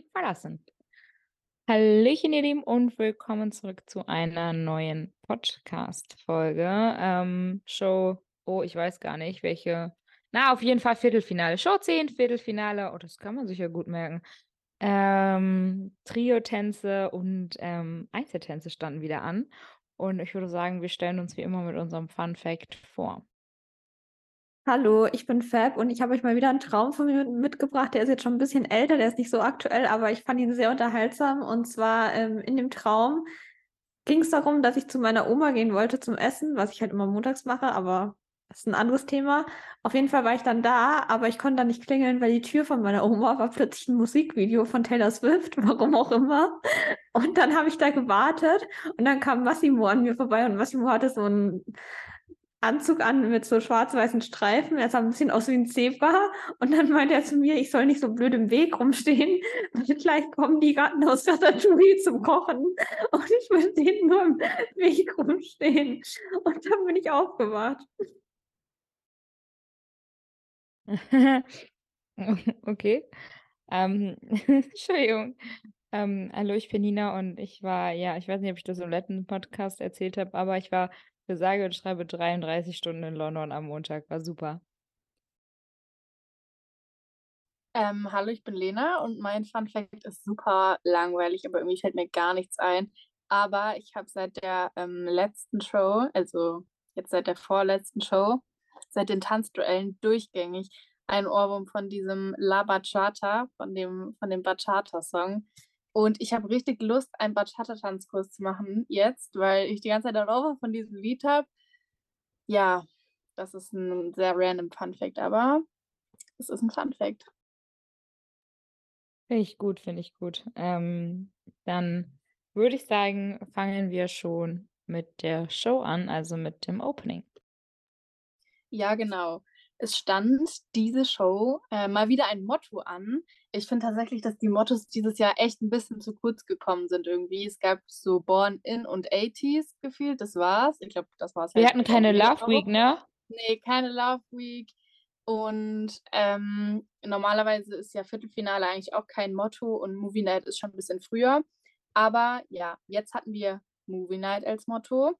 Musik verlassen. Hallöchen, ihr Lieben, und willkommen zurück zu einer neuen Podcast-Folge. Ähm, Show, oh, ich weiß gar nicht, welche. Na, auf jeden Fall Viertelfinale. Show 10, Viertelfinale. Oh, das kann man sich ja gut merken. Ähm, Trio-Tänze und ähm, Einzeltänze standen wieder an. Und ich würde sagen, wir stellen uns wie immer mit unserem Fun Fact vor. Hallo, ich bin Fab und ich habe euch mal wieder einen Traum von mir mitgebracht. Der ist jetzt schon ein bisschen älter, der ist nicht so aktuell, aber ich fand ihn sehr unterhaltsam. Und zwar ähm, in dem Traum ging es darum, dass ich zu meiner Oma gehen wollte zum Essen, was ich halt immer montags mache, aber das ist ein anderes Thema. Auf jeden Fall war ich dann da, aber ich konnte da nicht klingeln, weil die Tür von meiner Oma war plötzlich ein Musikvideo von Taylor Swift, warum auch immer. Und dann habe ich da gewartet und dann kam Massimo an mir vorbei und Massimo hatte so ein Anzug an mit so schwarz-weißen Streifen. Er sah ein bisschen aus wie ein Zebra. Und dann meinte er zu mir, ich soll nicht so blöd im Weg rumstehen, weil gleich kommen die Garten aus Ratatouille zum Kochen. Und ich will denen nur im Weg rumstehen. Und dann bin ich aufgewacht. okay. Ähm, Entschuldigung. Ähm, hallo, ich bin Nina und ich war, ja, ich weiß nicht, ob ich das im letzten Podcast erzählt habe, aber ich war für sage und schreibe 33 Stunden in London am Montag. War super. Ähm, hallo, ich bin Lena und mein Fun Fact ist super langweilig, aber irgendwie fällt mir gar nichts ein. Aber ich habe seit der ähm, letzten Show, also jetzt seit der vorletzten Show, seit den Tanzduellen durchgängig ein Ohrwurm von diesem La Bachata, von dem, von dem Bachata-Song. Und ich habe richtig Lust, einen Bachata-Tanzkurs zu machen jetzt, weil ich die ganze Zeit darüber von diesem Lied habe. Ja, das ist ein sehr random Fun-Fact, aber es ist ein Fun-Fact. Finde ich gut, finde ich gut. Ähm, dann würde ich sagen, fangen wir schon mit der Show an, also mit dem Opening. Ja, genau es stand diese Show äh, mal wieder ein Motto an. Ich finde tatsächlich, dass die Mottos dieses Jahr echt ein bisschen zu kurz gekommen sind irgendwie. Es gab so Born in und 80s gefühlt, das war's. Ich glaube, das war's. Wir halt hatten keine Love Week, ne? Nee, keine Love Week. Und ähm, normalerweise ist ja Viertelfinale eigentlich auch kein Motto und Movie Night ist schon ein bisschen früher. Aber ja, jetzt hatten wir Movie Night als Motto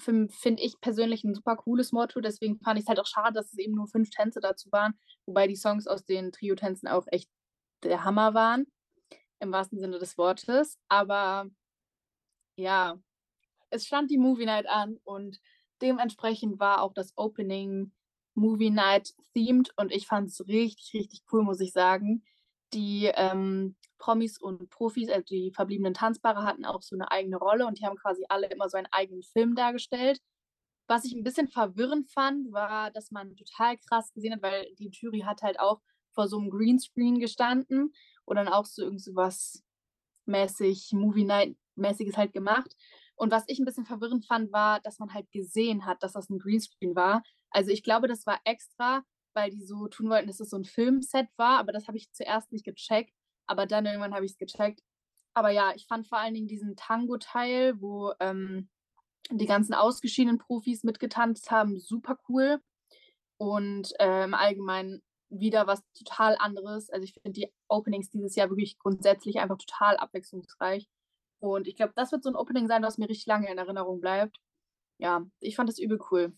finde ich persönlich ein super cooles Motto. Deswegen fand ich es halt auch schade, dass es eben nur fünf Tänze dazu waren. Wobei die Songs aus den Trio-Tänzen auch echt der Hammer waren. Im wahrsten Sinne des Wortes. Aber ja, es stand die Movie Night an und dementsprechend war auch das Opening Movie Night themed und ich fand es richtig, richtig cool, muss ich sagen. Die ähm, Promis und Profis, also die verbliebenen Tanzpaare, hatten auch so eine eigene Rolle und die haben quasi alle immer so einen eigenen Film dargestellt. Was ich ein bisschen verwirrend fand, war, dass man total krass gesehen hat, weil die Jury hat halt auch vor so einem Greenscreen gestanden und dann auch so irgend was mäßig, Movie Night mäßiges halt gemacht. Und was ich ein bisschen verwirrend fand, war, dass man halt gesehen hat, dass das ein Greenscreen war. Also ich glaube, das war extra, weil die so tun wollten, dass es so ein Filmset war, aber das habe ich zuerst nicht gecheckt. Aber dann irgendwann habe ich es gecheckt. Aber ja, ich fand vor allen Dingen diesen Tango-Teil, wo ähm, die ganzen ausgeschiedenen Profis mitgetanzt haben, super cool. Und äh, im Allgemeinen wieder was total anderes. Also ich finde die Openings dieses Jahr wirklich grundsätzlich einfach total abwechslungsreich. Und ich glaube, das wird so ein Opening sein, was mir richtig lange in Erinnerung bleibt. Ja, ich fand das übel cool.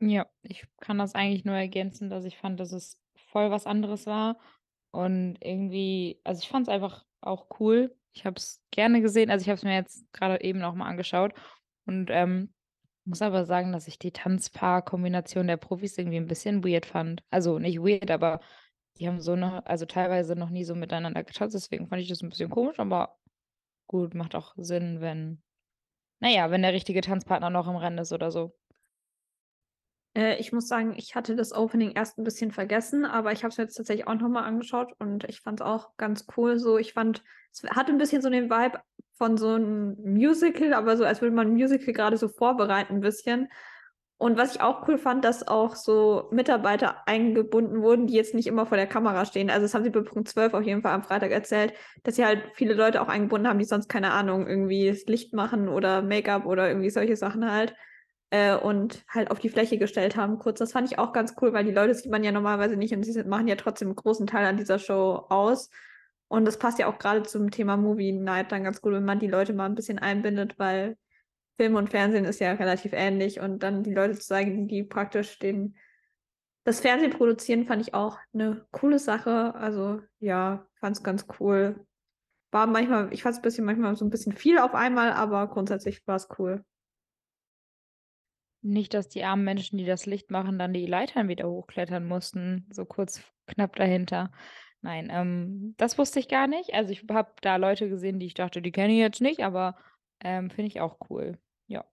Ja, ich kann das eigentlich nur ergänzen, dass ich fand, dass es voll was anderes war. Und irgendwie, also ich fand es einfach auch cool. Ich habe es gerne gesehen. Also ich habe es mir jetzt gerade eben auch mal angeschaut. Und ähm, muss aber sagen, dass ich die Tanzpaar-Kombination der Profis irgendwie ein bisschen weird fand. Also nicht weird, aber die haben so noch, also teilweise noch nie so miteinander getanzt. Deswegen fand ich das ein bisschen komisch, aber gut, macht auch Sinn, wenn, naja, wenn der richtige Tanzpartner noch im Rennen ist oder so. Äh, ich muss sagen, ich hatte das Opening erst ein bisschen vergessen, aber ich habe es mir jetzt tatsächlich auch nochmal angeschaut und ich fand es auch ganz cool. So, ich fand, es hatte ein bisschen so den Vibe von so einem Musical, aber so, als würde man ein Musical gerade so vorbereiten, ein bisschen. Und was ich auch cool fand, dass auch so Mitarbeiter eingebunden wurden, die jetzt nicht immer vor der Kamera stehen. Also das haben sie bei Punkt 12 auf jeden Fall am Freitag erzählt, dass sie halt viele Leute auch eingebunden haben, die sonst keine Ahnung, irgendwie das Licht machen oder Make-up oder irgendwie solche Sachen halt. Äh, und halt auf die Fläche gestellt haben. Kurz, das fand ich auch ganz cool, weil die Leute sieht man ja normalerweise nicht und sie machen ja trotzdem einen großen Teil an dieser Show aus. Und das passt ja auch gerade zum Thema Movie Night dann ganz gut, wenn man die Leute mal ein bisschen einbindet, weil Film und Fernsehen ist ja relativ ähnlich und dann die Leute zu zeigen, die praktisch den das Fernsehen produzieren, fand ich auch eine coole Sache. Also ja, fand es ganz cool. War manchmal, ich fand es bisschen manchmal so ein bisschen viel auf einmal, aber grundsätzlich war es cool. Nicht, dass die armen Menschen, die das Licht machen, dann die Leitern wieder hochklettern mussten, so kurz knapp dahinter. Nein, ähm, das wusste ich gar nicht. Also ich habe da Leute gesehen, die ich dachte, die kenne ich jetzt nicht, aber ähm, finde ich auch cool. Ja.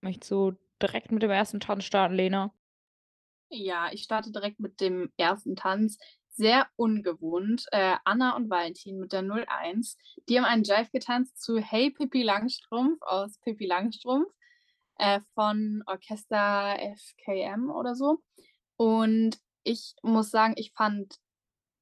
Möchtest du direkt mit dem ersten Tanz starten, Lena? Ja, ich starte direkt mit dem ersten Tanz. Sehr ungewohnt. Äh, Anna und Valentin mit der 01. Die haben einen Jive getanzt zu Hey Pippi Langstrumpf aus Pippi Langstrumpf äh, von Orchester FKM oder so. Und ich muss sagen, ich fand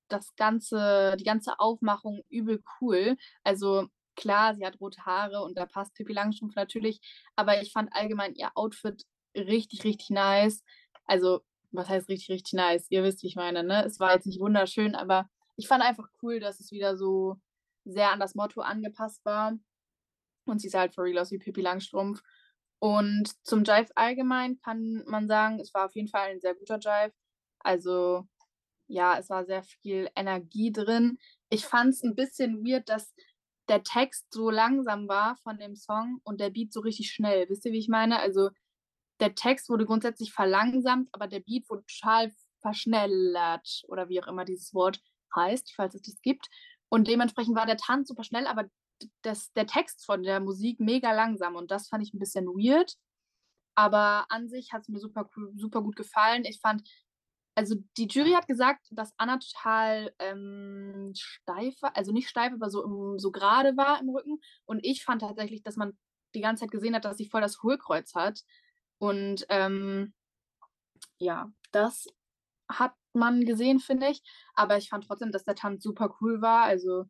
das ganze, die ganze Aufmachung übel cool. Also klar, sie hat rote Haare und da passt Pippi Langstrumpf natürlich, aber ich fand allgemein ihr Outfit richtig, richtig nice. Also, was heißt richtig, richtig nice? Ihr wisst, wie ich meine, ne? Es war jetzt nicht wunderschön, aber ich fand einfach cool, dass es wieder so sehr an das Motto angepasst war. Und sie ist halt for real aus wie Pippi Langstrumpf. Und zum Jive allgemein kann man sagen, es war auf jeden Fall ein sehr guter Jive. Also ja, es war sehr viel Energie drin. Ich fand es ein bisschen weird, dass der Text so langsam war von dem Song und der Beat so richtig schnell. Wisst ihr, wie ich meine? Also der Text wurde grundsätzlich verlangsamt, aber der Beat wurde total verschnellert oder wie auch immer dieses Wort heißt, falls es das gibt. Und dementsprechend war der Tanz super schnell, aber das, der Text von der Musik mega langsam und das fand ich ein bisschen weird. Aber an sich hat es mir super, super gut gefallen. Ich fand, also die Jury hat gesagt, dass Anna total ähm, steif also nicht steif, aber so, im, so gerade war im Rücken. Und ich fand tatsächlich, dass man die ganze Zeit gesehen hat, dass sie voll das Hohlkreuz hat. Und ähm, ja, das hat man gesehen, finde ich. Aber ich fand trotzdem, dass der Tanz super cool war. Also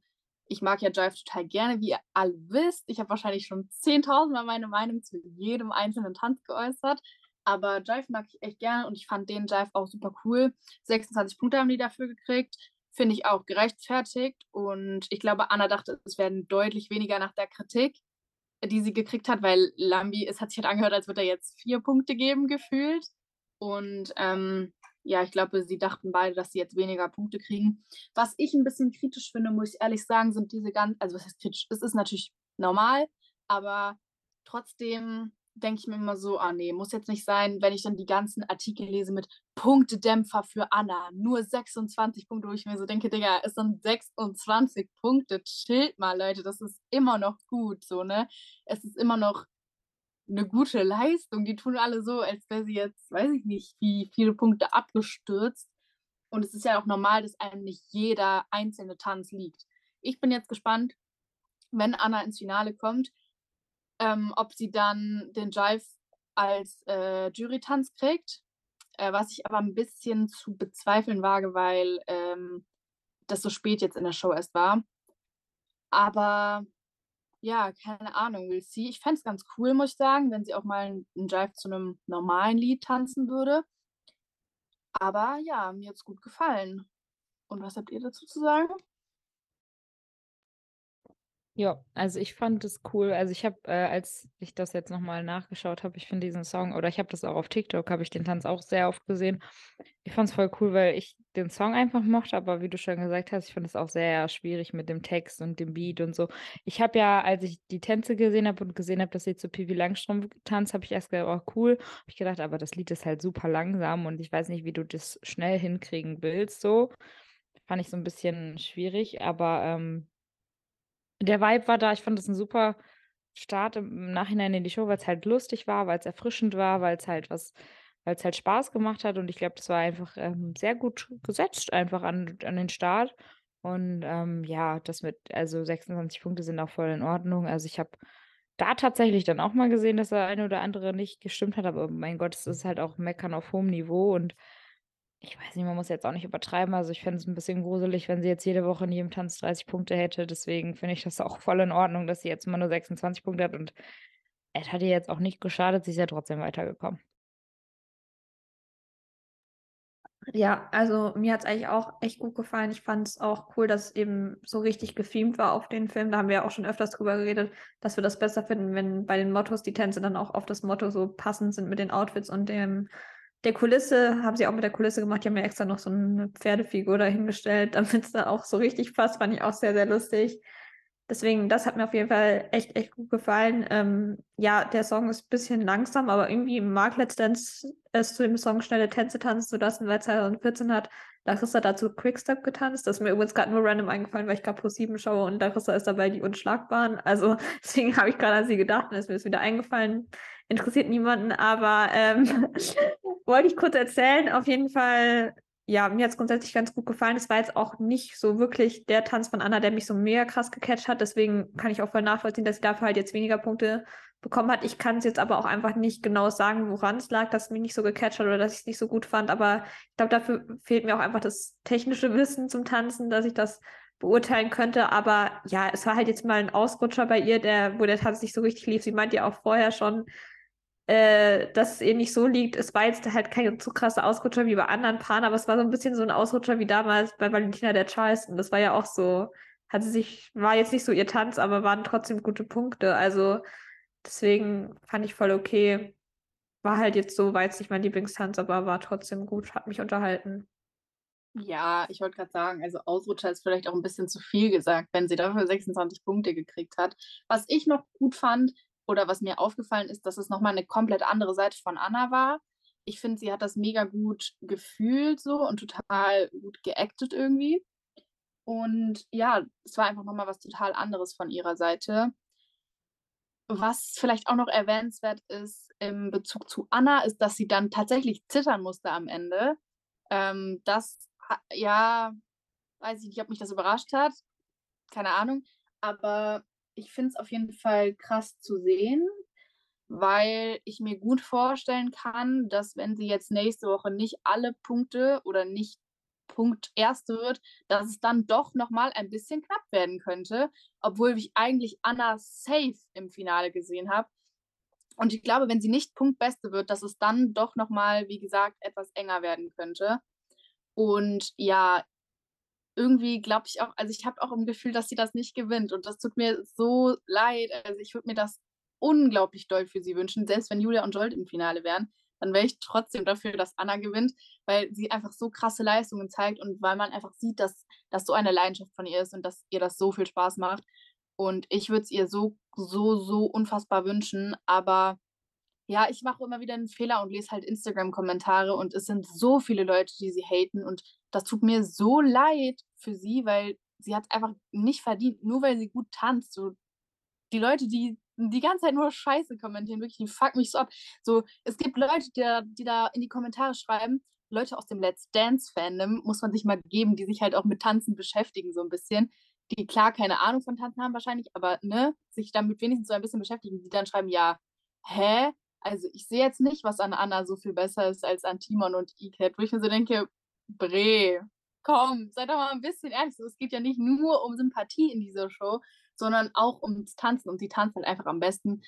ich mag ja Jive total gerne, wie ihr alle wisst. Ich habe wahrscheinlich schon 10.000 Mal meine Meinung zu jedem einzelnen Tanz geäußert. Aber Jive mag ich echt gerne und ich fand den Jive auch super cool. 26 Punkte haben die dafür gekriegt. Finde ich auch gerechtfertigt. Und ich glaube, Anna dachte, es werden deutlich weniger nach der Kritik, die sie gekriegt hat, weil Lambi, es hat sich halt angehört, als würde er jetzt vier Punkte geben, gefühlt. Und ähm, ja, ich glaube, sie dachten beide, dass sie jetzt weniger Punkte kriegen. Was ich ein bisschen kritisch finde, muss ich ehrlich sagen, sind diese ganzen, also was heißt kritisch? Es ist natürlich normal, aber trotzdem denke ich mir immer so, ah nee, muss jetzt nicht sein, wenn ich dann die ganzen Artikel lese mit Punktedämpfer für Anna, nur 26 Punkte, wo ich mir so denke, Digga, es sind 26 Punkte, chillt mal, Leute, das ist immer noch gut, so, ne? Es ist immer noch eine gute Leistung. Die tun alle so, als wäre sie jetzt, weiß ich nicht, wie viele Punkte abgestürzt. Und es ist ja auch normal, dass einem nicht jeder einzelne Tanz liegt. Ich bin jetzt gespannt, wenn Anna ins Finale kommt, ähm, ob sie dann den Jive als äh, Jury-Tanz kriegt. Äh, was ich aber ein bisschen zu bezweifeln wage, weil ähm, das so spät jetzt in der Show erst war. Aber ja, keine Ahnung, will sie. Ich fände es ganz cool, muss ich sagen, wenn sie auch mal einen Jive zu einem normalen Lied tanzen würde. Aber ja, mir hat es gut gefallen. Und was habt ihr dazu zu sagen? Ja, also ich fand es cool. Also ich habe, äh, als ich das jetzt nochmal nachgeschaut habe, ich finde diesen Song, oder ich habe das auch auf TikTok, habe ich den Tanz auch sehr oft gesehen. Ich fand es voll cool, weil ich den Song einfach mochte, aber wie du schon gesagt hast, ich finde es auch sehr schwierig mit dem Text und dem Beat und so. Ich habe ja, als ich die Tänze gesehen habe und gesehen habe, dass sie zu Pivi Langstrumpf tanzt, habe ich erst gedacht, oh cool. Habe ich gedacht, aber das Lied ist halt super langsam und ich weiß nicht, wie du das schnell hinkriegen willst, so. Fand ich so ein bisschen schwierig, aber ähm, der Vibe war da. Ich fand das ein super Start im Nachhinein in die Show, weil es halt lustig war, weil es erfrischend war, weil es halt was weil es halt Spaß gemacht hat und ich glaube, das war einfach, ähm, sehr gut gesetzt einfach an an den Start. Und, ähm, ja, das mit also 26 Punkte sind auch voll in Ordnung. Also, ich habe da tatsächlich dann auch mal gesehen, dass der eine oder andere nicht gestimmt hat, aber mein Gott, es ist halt auch Meckern auf hohem Niveau und ich weiß nicht, man muss jetzt auch nicht übertreiben. Also ich fände es ein bisschen gruselig, wenn sie jetzt jede Woche in jedem Tanz 30 Punkte hätte. Deswegen finde ich das auch voll in Ordnung, dass sie jetzt immer nur 26 Punkte hat und es hat ihr jetzt auch nicht geschadet, sie ist ja trotzdem weitergekommen. Ja, also mir hat es eigentlich auch echt gut gefallen. Ich fand es auch cool, dass eben so richtig gefilmt war auf den Film. Da haben wir ja auch schon öfters drüber geredet, dass wir das besser finden, wenn bei den Mottos die Tänze dann auch auf das Motto so passend sind mit den Outfits und dem, der Kulisse. Haben sie auch mit der Kulisse gemacht. Die haben ja extra noch so eine Pferdefigur dahingestellt, damit es da auch so richtig passt. Fand ich auch sehr, sehr lustig. Deswegen, das hat mir auf jeden Fall echt, echt gut gefallen. Ähm, ja, der Song ist ein bisschen langsam, aber irgendwie mag Let's Dance es zu dem Song Schnelle Tänze tanzen zu lassen, weil 2014 hat Larissa dazu Quickstep getanzt. Das ist mir übrigens gerade nur random eingefallen, weil ich gerade pro 7 schaue und Larissa ist dabei die Unschlagbaren. Also deswegen habe ich gerade an sie gedacht und ist mir das wieder eingefallen. Interessiert niemanden, aber ähm, wollte ich kurz erzählen. Auf jeden Fall ja, mir hat es grundsätzlich ganz gut gefallen. Es war jetzt auch nicht so wirklich der Tanz von Anna, der mich so mega krass gecatcht hat. Deswegen kann ich auch voll nachvollziehen, dass sie dafür halt jetzt weniger Punkte bekommen hat. Ich kann es jetzt aber auch einfach nicht genau sagen, woran es lag, dass es mich nicht so gecatcht hat oder dass ich es nicht so gut fand. Aber ich glaube, dafür fehlt mir auch einfach das technische Wissen zum Tanzen, dass ich das beurteilen könnte. Aber ja, es war halt jetzt mal ein Ausrutscher bei ihr, der, wo der Tanz nicht so richtig lief. Sie meint ja auch vorher schon, äh, dass es ihr nicht so liegt. Es war jetzt halt kein zu krasser Ausrutscher wie bei anderen Paaren, aber es war so ein bisschen so ein Ausrutscher wie damals bei Valentina der Charleston. Das war ja auch so, hat sie sich, war jetzt nicht so ihr Tanz, aber waren trotzdem gute Punkte. Also deswegen fand ich voll okay. War halt jetzt so, war jetzt nicht mein Lieblingstanz, aber war trotzdem gut, hat mich unterhalten. Ja, ich wollte gerade sagen, also Ausrutscher ist vielleicht auch ein bisschen zu viel gesagt, wenn sie dafür 26 Punkte gekriegt hat. Was ich noch gut fand, oder was mir aufgefallen ist, dass es nochmal eine komplett andere Seite von Anna war. Ich finde, sie hat das mega gut gefühlt so und total gut geactet irgendwie. Und ja, es war einfach nochmal was total anderes von ihrer Seite. Was vielleicht auch noch erwähnenswert ist im Bezug zu Anna, ist, dass sie dann tatsächlich zittern musste am Ende. Ähm, das, ja, weiß ich nicht, ob mich das überrascht hat. Keine Ahnung. Aber ich finde es auf jeden Fall krass zu sehen, weil ich mir gut vorstellen kann, dass wenn sie jetzt nächste Woche nicht alle Punkte oder nicht Punkt erste wird, dass es dann doch nochmal ein bisschen knapp werden könnte, obwohl ich eigentlich Anna safe im Finale gesehen habe. Und ich glaube, wenn sie nicht Punktbeste wird, dass es dann doch nochmal, wie gesagt, etwas enger werden könnte. Und ja, irgendwie glaube ich auch, also ich habe auch im Gefühl, dass sie das nicht gewinnt und das tut mir so leid. Also ich würde mir das unglaublich doll für sie wünschen, selbst wenn Julia und Jolt im Finale wären, dann wäre ich trotzdem dafür, dass Anna gewinnt, weil sie einfach so krasse Leistungen zeigt und weil man einfach sieht, dass das so eine Leidenschaft von ihr ist und dass ihr das so viel Spaß macht. Und ich würde es ihr so, so, so unfassbar wünschen, aber ja, ich mache immer wieder einen Fehler und lese halt Instagram-Kommentare und es sind so viele Leute, die sie haten und das tut mir so leid für sie, weil sie hat einfach nicht verdient, nur weil sie gut tanzt. So, die Leute, die die ganze Zeit nur Scheiße kommentieren, wirklich, die fuck mich so ab. So, es gibt Leute, die da, die da in die Kommentare schreiben, Leute aus dem Let's Dance-Fandom muss man sich mal geben, die sich halt auch mit Tanzen beschäftigen, so ein bisschen. Die klar keine Ahnung von Tanzen haben wahrscheinlich, aber ne, sich damit wenigstens so ein bisschen beschäftigen, die dann schreiben, ja, hä? Also ich sehe jetzt nicht, was an Anna so viel besser ist als an Timon und Iket, wo ich mir so denke, Bre, komm, sei doch mal ein bisschen ehrlich. es geht ja nicht nur um Sympathie in dieser Show, sondern auch ums Tanzen und sie tanzt halt einfach am besten.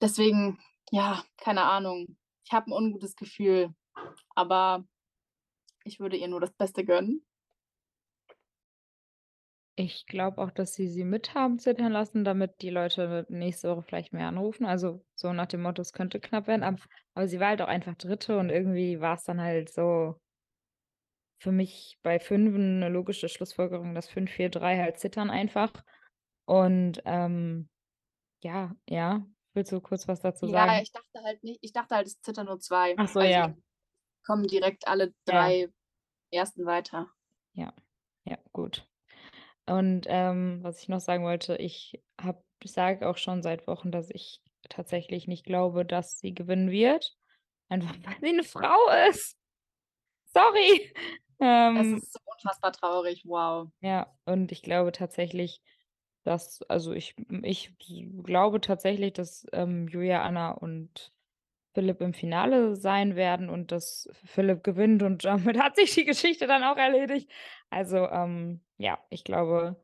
Deswegen, ja, keine Ahnung. Ich habe ein ungutes Gefühl, aber ich würde ihr nur das Beste gönnen. Ich glaube auch, dass sie sie mit haben zittern lassen, damit die Leute nächste Woche vielleicht mehr anrufen. Also so nach dem Motto, es könnte knapp werden. Aber, aber sie war halt auch einfach Dritte und irgendwie war es dann halt so für mich bei Fünfen eine logische Schlussfolgerung, dass 5, 4, 3 halt zittern einfach. Und ähm, ja, ja, willst du kurz was dazu sagen? Ja, ich dachte halt nicht, ich dachte halt, es zittern nur zwei. Ach so, also ja. Kommen direkt alle drei ja. ersten weiter. Ja, ja, gut. Und ähm, was ich noch sagen wollte, ich habe, sage auch schon seit Wochen, dass ich tatsächlich nicht glaube, dass sie gewinnen wird. Einfach weil sie eine Frau ist. Sorry. Ähm, das ist so unfassbar traurig, wow. Ja, und ich glaube tatsächlich, dass, also ich, ich glaube tatsächlich, dass ähm, Julia, Anna und Philipp im Finale sein werden und dass Philipp gewinnt und damit hat sich die Geschichte dann auch erledigt. Also ähm, ja, ich glaube,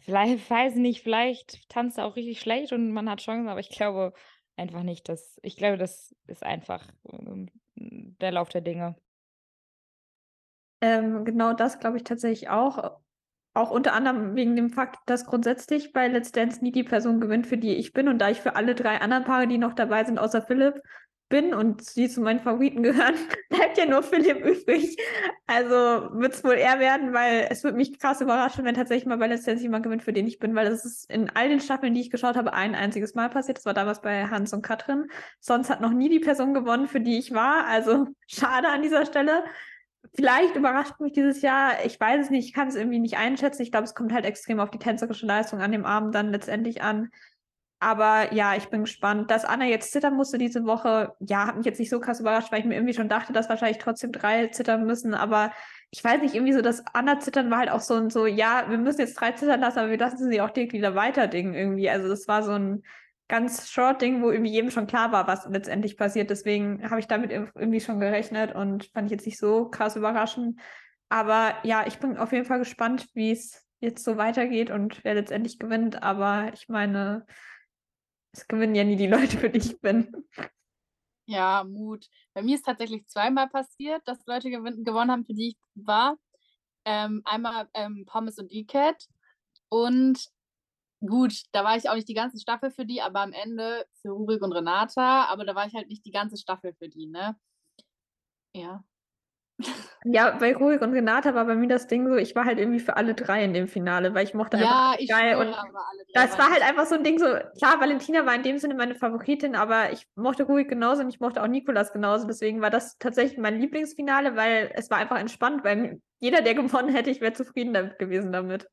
vielleicht, weiß nicht, vielleicht tanzt er auch richtig schlecht und man hat Chancen, aber ich glaube, einfach nicht das ich glaube, das ist einfach, ähm, der Lauf der Dinge. Ähm, genau das glaube ich tatsächlich auch. Auch unter anderem wegen dem Fakt, dass grundsätzlich bei Let's Dance nie die Person gewinnt, für die ich bin. Und da ich für alle drei anderen Paare, die noch dabei sind, außer Philipp, bin und sie zu meinen Favoriten gehören, bleibt ja nur Philipp übrig. Also wird es wohl eher werden, weil es würde mich krass überraschen, wenn tatsächlich mal bei Let's jemand gewinnt, für den ich bin, weil das ist in all den Staffeln, die ich geschaut habe, ein einziges Mal passiert. Das war damals bei Hans und Katrin. Sonst hat noch nie die Person gewonnen, für die ich war. Also schade an dieser Stelle. Vielleicht überrascht mich dieses Jahr, ich weiß es nicht, ich kann es irgendwie nicht einschätzen. Ich glaube, es kommt halt extrem auf die tänzerische Leistung an dem Abend dann letztendlich an. Aber ja, ich bin gespannt. Dass Anna jetzt zittern musste diese Woche, ja, hat mich jetzt nicht so krass überrascht, weil ich mir irgendwie schon dachte, dass wahrscheinlich trotzdem drei zittern müssen. Aber ich weiß nicht, irgendwie so, das Anna zittern war halt auch so und so, ja, wir müssen jetzt drei zittern lassen, aber wir lassen sie auch direkt wieder weiter Ding irgendwie. Also das war so ein ganz short Ding, wo irgendwie jedem schon klar war, was letztendlich passiert. Deswegen habe ich damit irgendwie schon gerechnet und fand ich jetzt nicht so krass überraschend. Aber ja, ich bin auf jeden Fall gespannt, wie es jetzt so weitergeht und wer letztendlich gewinnt. Aber ich meine, es gewinnen ja nie die Leute, für die ich bin. Ja, Mut. Bei mir ist tatsächlich zweimal passiert, dass Leute gewin gewonnen haben, für die ich war. Ähm, einmal ähm, Pommes und E-Cat. Und gut, da war ich auch nicht die ganze Staffel für die, aber am Ende für Rurik und Renata, aber da war ich halt nicht die ganze Staffel für die, ne? Ja. Ja, bei Rurik und Renata war bei mir das Ding so, ich war halt irgendwie für alle drei in dem Finale, weil ich mochte ja, einfach ich geil und aber alle drei das war halt einfach so ein Ding so, klar, Valentina war in dem Sinne meine Favoritin, aber ich mochte Rurik genauso und ich mochte auch Nikolas genauso, deswegen war das tatsächlich mein Lieblingsfinale, weil es war einfach entspannt, weil jeder, der gewonnen hätte, ich wäre zufrieden damit gewesen damit.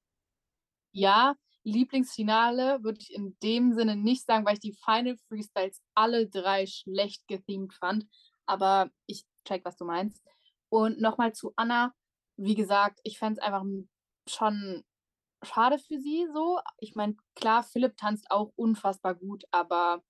Ja, Lieblingsfinale würde ich in dem Sinne nicht sagen, weil ich die Final Freestyles alle drei schlecht gethemed fand. Aber ich check, was du meinst. Und nochmal zu Anna. Wie gesagt, ich fände es einfach schon schade für sie so. Ich meine, klar, Philipp tanzt auch unfassbar gut, aber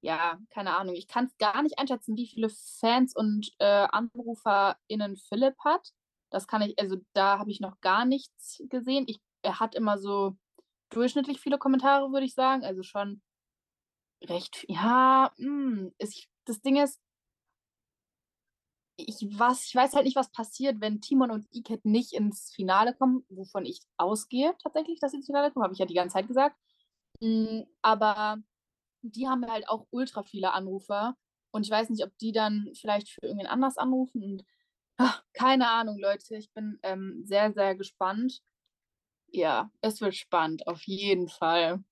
ja, keine Ahnung. Ich kann es gar nicht einschätzen, wie viele Fans und äh, AnruferInnen Philipp hat. Das kann ich, also da habe ich noch gar nichts gesehen. Ich, er hat immer so durchschnittlich viele Kommentare, würde ich sagen. Also schon recht, ja, mh, hm, ist, das Ding ist, ich, was, ich weiß halt nicht, was passiert, wenn Timon und Iket nicht ins Finale kommen, wovon ich ausgehe tatsächlich, dass sie ins Finale kommen, habe ich ja die ganze Zeit gesagt. Hm, aber die haben halt auch ultra viele Anrufer und ich weiß nicht, ob die dann vielleicht für irgendwen anders anrufen und ach, keine Ahnung, Leute. Ich bin ähm, sehr, sehr gespannt. Ja, es wird spannend, auf jeden Fall.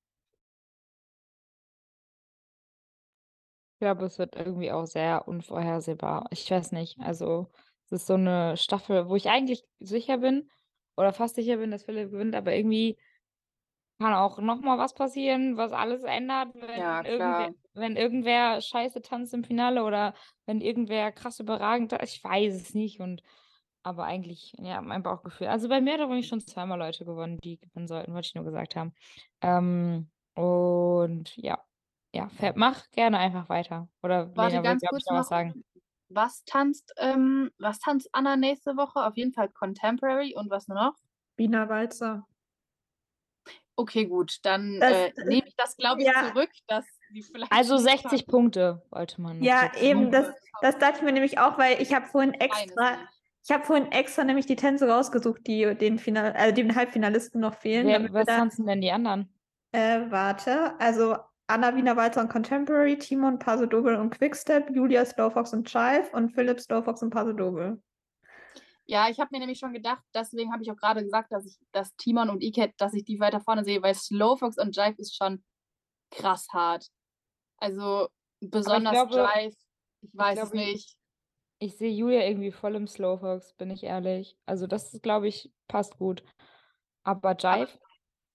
Ich glaube, es wird irgendwie auch sehr unvorhersehbar. Ich weiß nicht. Also, es ist so eine Staffel, wo ich eigentlich sicher bin oder fast sicher bin, dass Philipp gewinnt, aber irgendwie kann auch noch mal was passieren, was alles ändert, wenn Ja, irgendwer wenn irgendwer scheiße tanzt im Finale oder wenn irgendwer krass überragend ich weiß es nicht und aber eigentlich, ja, mein Bauchgefühl. Also bei mir hat übrigens schon zweimal Leute gewonnen, die gewinnen sollten, wollte ich nur gesagt haben. Ähm, und ja, ja, mach gerne einfach weiter. Oder Warte Lena ganz kurz noch was sagen. Was tanzt, ähm, was tanzt Anna nächste Woche? Auf jeden Fall Contemporary und was noch? Wiener Walzer. Okay, gut, dann äh, nehme ich das, glaube ich, ja. zurück, dass sie vielleicht. Also nicht 60 Punkte wollte man. noch Ja, eben, das, das dachte ich mir nämlich auch, weil ich habe vorhin extra, ich habe vorhin extra nämlich die Tänze rausgesucht, die den Final, äh, den Halbfinalisten noch fehlen. Wer, was tanzen denn die anderen? äh, warte, also Anna Wiener Walzer und Contemporary, Timon Paso Doble und Quickstep, Julia Slowfox und Chive und Philipp Slowfox und Paso Doble. Ja, ich habe mir nämlich schon gedacht, deswegen habe ich auch gerade gesagt, dass ich, dass Timon und Iket, dass ich die weiter vorne sehe, weil Slowfox und Jive ist schon krass hart. Also besonders glaube- Jive, ich weiß es glaube, nicht. Ich sehe Julia irgendwie voll im Slowfox, bin ich ehrlich. Also das, glaube ich, passt gut. Aber Jive,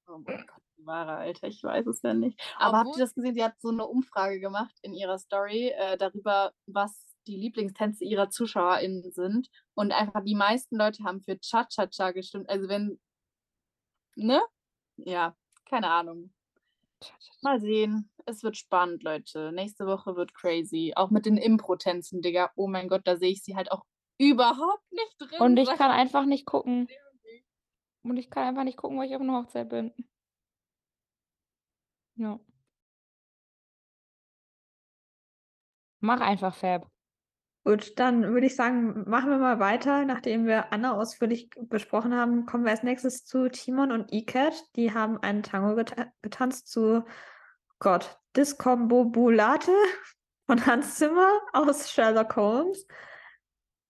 Oh mein Gott, Ware, Alter, ich weiß es ja nicht. Aber habt ihr das gesehen? Sie hat so eine Umfrage gemacht in ihrer Story äh, darüber, was die Lieblingstänze ihrer ZuschauerInnen sind. Und einfach die meisten Leute haben für Cha-Cha-Cha gestimmt. Also wenn, ne? Ja, keine Ahnung. Mal sehen. Es wird spannend, Leute. Nächste Woche wird crazy. Auch mit den Impro-Tänzen, Digga. Oh mein Gott, da sehe ich sie halt auch überhaupt nicht drin. und ich kann einfach nicht gucken. Und ich kann einfach nicht gucken, weil ich auf einer Hochzeit bin. Ja. Mach einfach Fab. Gut, dann würde ich sagen, machen wir mal weiter. Nachdem wir Anna ausführlich besprochen haben, kommen wir als nächstes zu Timon und Iket. Die haben einen Tango geta getanzt zu Gott, Discombobulate von Hans Zimmer aus Sherlock Holmes.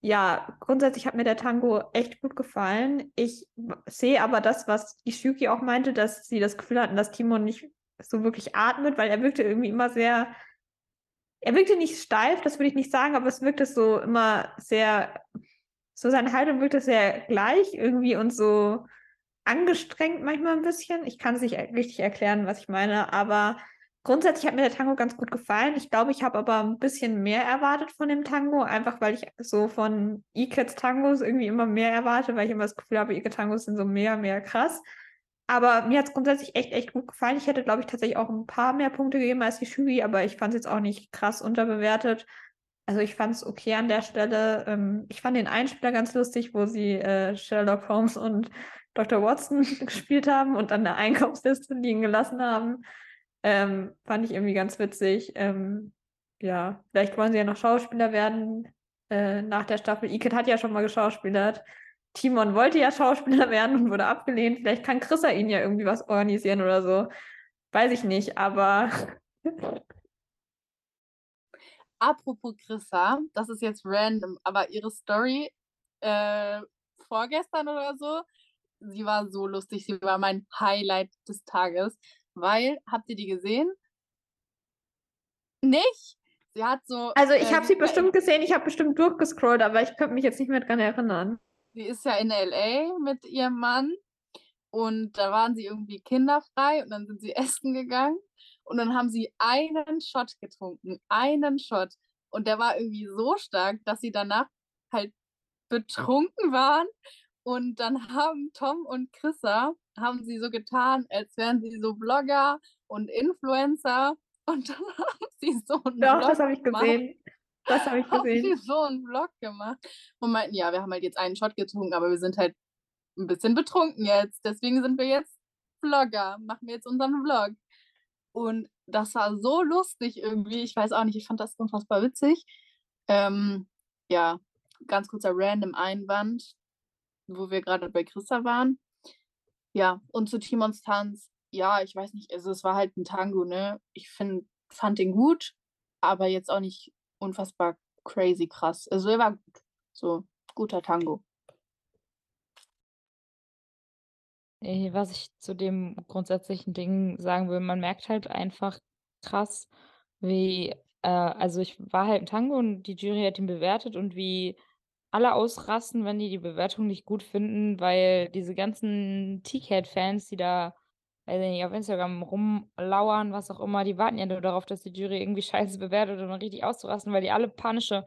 Ja, grundsätzlich hat mir der Tango echt gut gefallen. Ich sehe aber das, was Ishuki auch meinte, dass sie das Gefühl hatten, dass Timon nicht so wirklich atmet, weil er wirkte irgendwie immer sehr er wirkte nicht steif, das würde ich nicht sagen, aber es wirkte so immer sehr, so seine Haltung wirkte sehr gleich irgendwie und so angestrengt manchmal ein bisschen. Ich kann es nicht richtig erklären, was ich meine, aber grundsätzlich hat mir der Tango ganz gut gefallen. Ich glaube, ich habe aber ein bisschen mehr erwartet von dem Tango, einfach weil ich so von Ikets Tangos irgendwie immer mehr erwarte, weil ich immer das Gefühl habe, Iket Tangos sind so mehr, mehr krass. Aber mir hat es grundsätzlich echt, echt gut gefallen. Ich hätte, glaube ich, tatsächlich auch ein paar mehr Punkte gegeben als die Jury, aber ich fand es jetzt auch nicht krass unterbewertet. Also ich fand es okay an der Stelle. Ähm, ich fand den Einspieler ganz lustig, wo sie äh, Sherlock Holmes und Dr. Watson gespielt haben und an der Einkaufsliste liegen gelassen haben. Ähm, fand ich irgendwie ganz witzig. Ähm, ja, vielleicht wollen sie ja noch Schauspieler werden äh, nach der Staffel. Iket hat ja schon mal geschauspielert. Timon wollte ja Schauspieler werden und wurde abgelehnt. Vielleicht kann Chrissa ihn ja irgendwie was organisieren oder so. Weiß ich nicht, aber. Apropos Chrissa, das ist jetzt random, aber ihre Story äh, vorgestern oder so, sie war so lustig. Sie war mein Highlight des Tages, weil, habt ihr die gesehen? Nicht? Sie hat so. Also, ich äh, habe sie bestimmt gesehen, ich habe bestimmt durchgescrollt, aber ich könnte mich jetzt nicht mehr dran erinnern. Sie ist ja in LA mit ihrem Mann und da waren sie irgendwie kinderfrei und dann sind sie essen gegangen und dann haben sie einen Shot getrunken, einen Shot. Und der war irgendwie so stark, dass sie danach halt betrunken waren. Und dann haben Tom und Chrissa haben sie so getan, als wären sie so Blogger und Influencer. Und dann haben sie so einen Doch, Blog das habe ich gesehen. Das habe ich gesehen. Haben so einen Vlog gemacht und meinten, ja, wir haben halt jetzt einen Shot getrunken, aber wir sind halt ein bisschen betrunken jetzt. Deswegen sind wir jetzt Vlogger, machen wir jetzt unseren Vlog. Und das war so lustig irgendwie. Ich weiß auch nicht, ich fand das unfassbar witzig. Ähm, ja, ganz kurzer random Einwand, wo wir gerade bei Christa waren. Ja, und zu Timons Tanz, ja, ich weiß nicht, also es war halt ein Tango, ne? Ich find, fand den gut, aber jetzt auch nicht unfassbar crazy krass. Also er war gut. So, guter Tango. Was ich zu dem grundsätzlichen Ding sagen will, man merkt halt einfach krass, wie, äh, also ich war halt im Tango und die Jury hat ihn bewertet und wie alle ausrasten, wenn die die Bewertung nicht gut finden, weil diese ganzen T-Cat-Fans, die da weiß ich nicht, auf Instagram rumlauern, was auch immer, die warten ja nur darauf, dass die Jury irgendwie scheiße bewertet und dann richtig auszurasten, weil die alle panische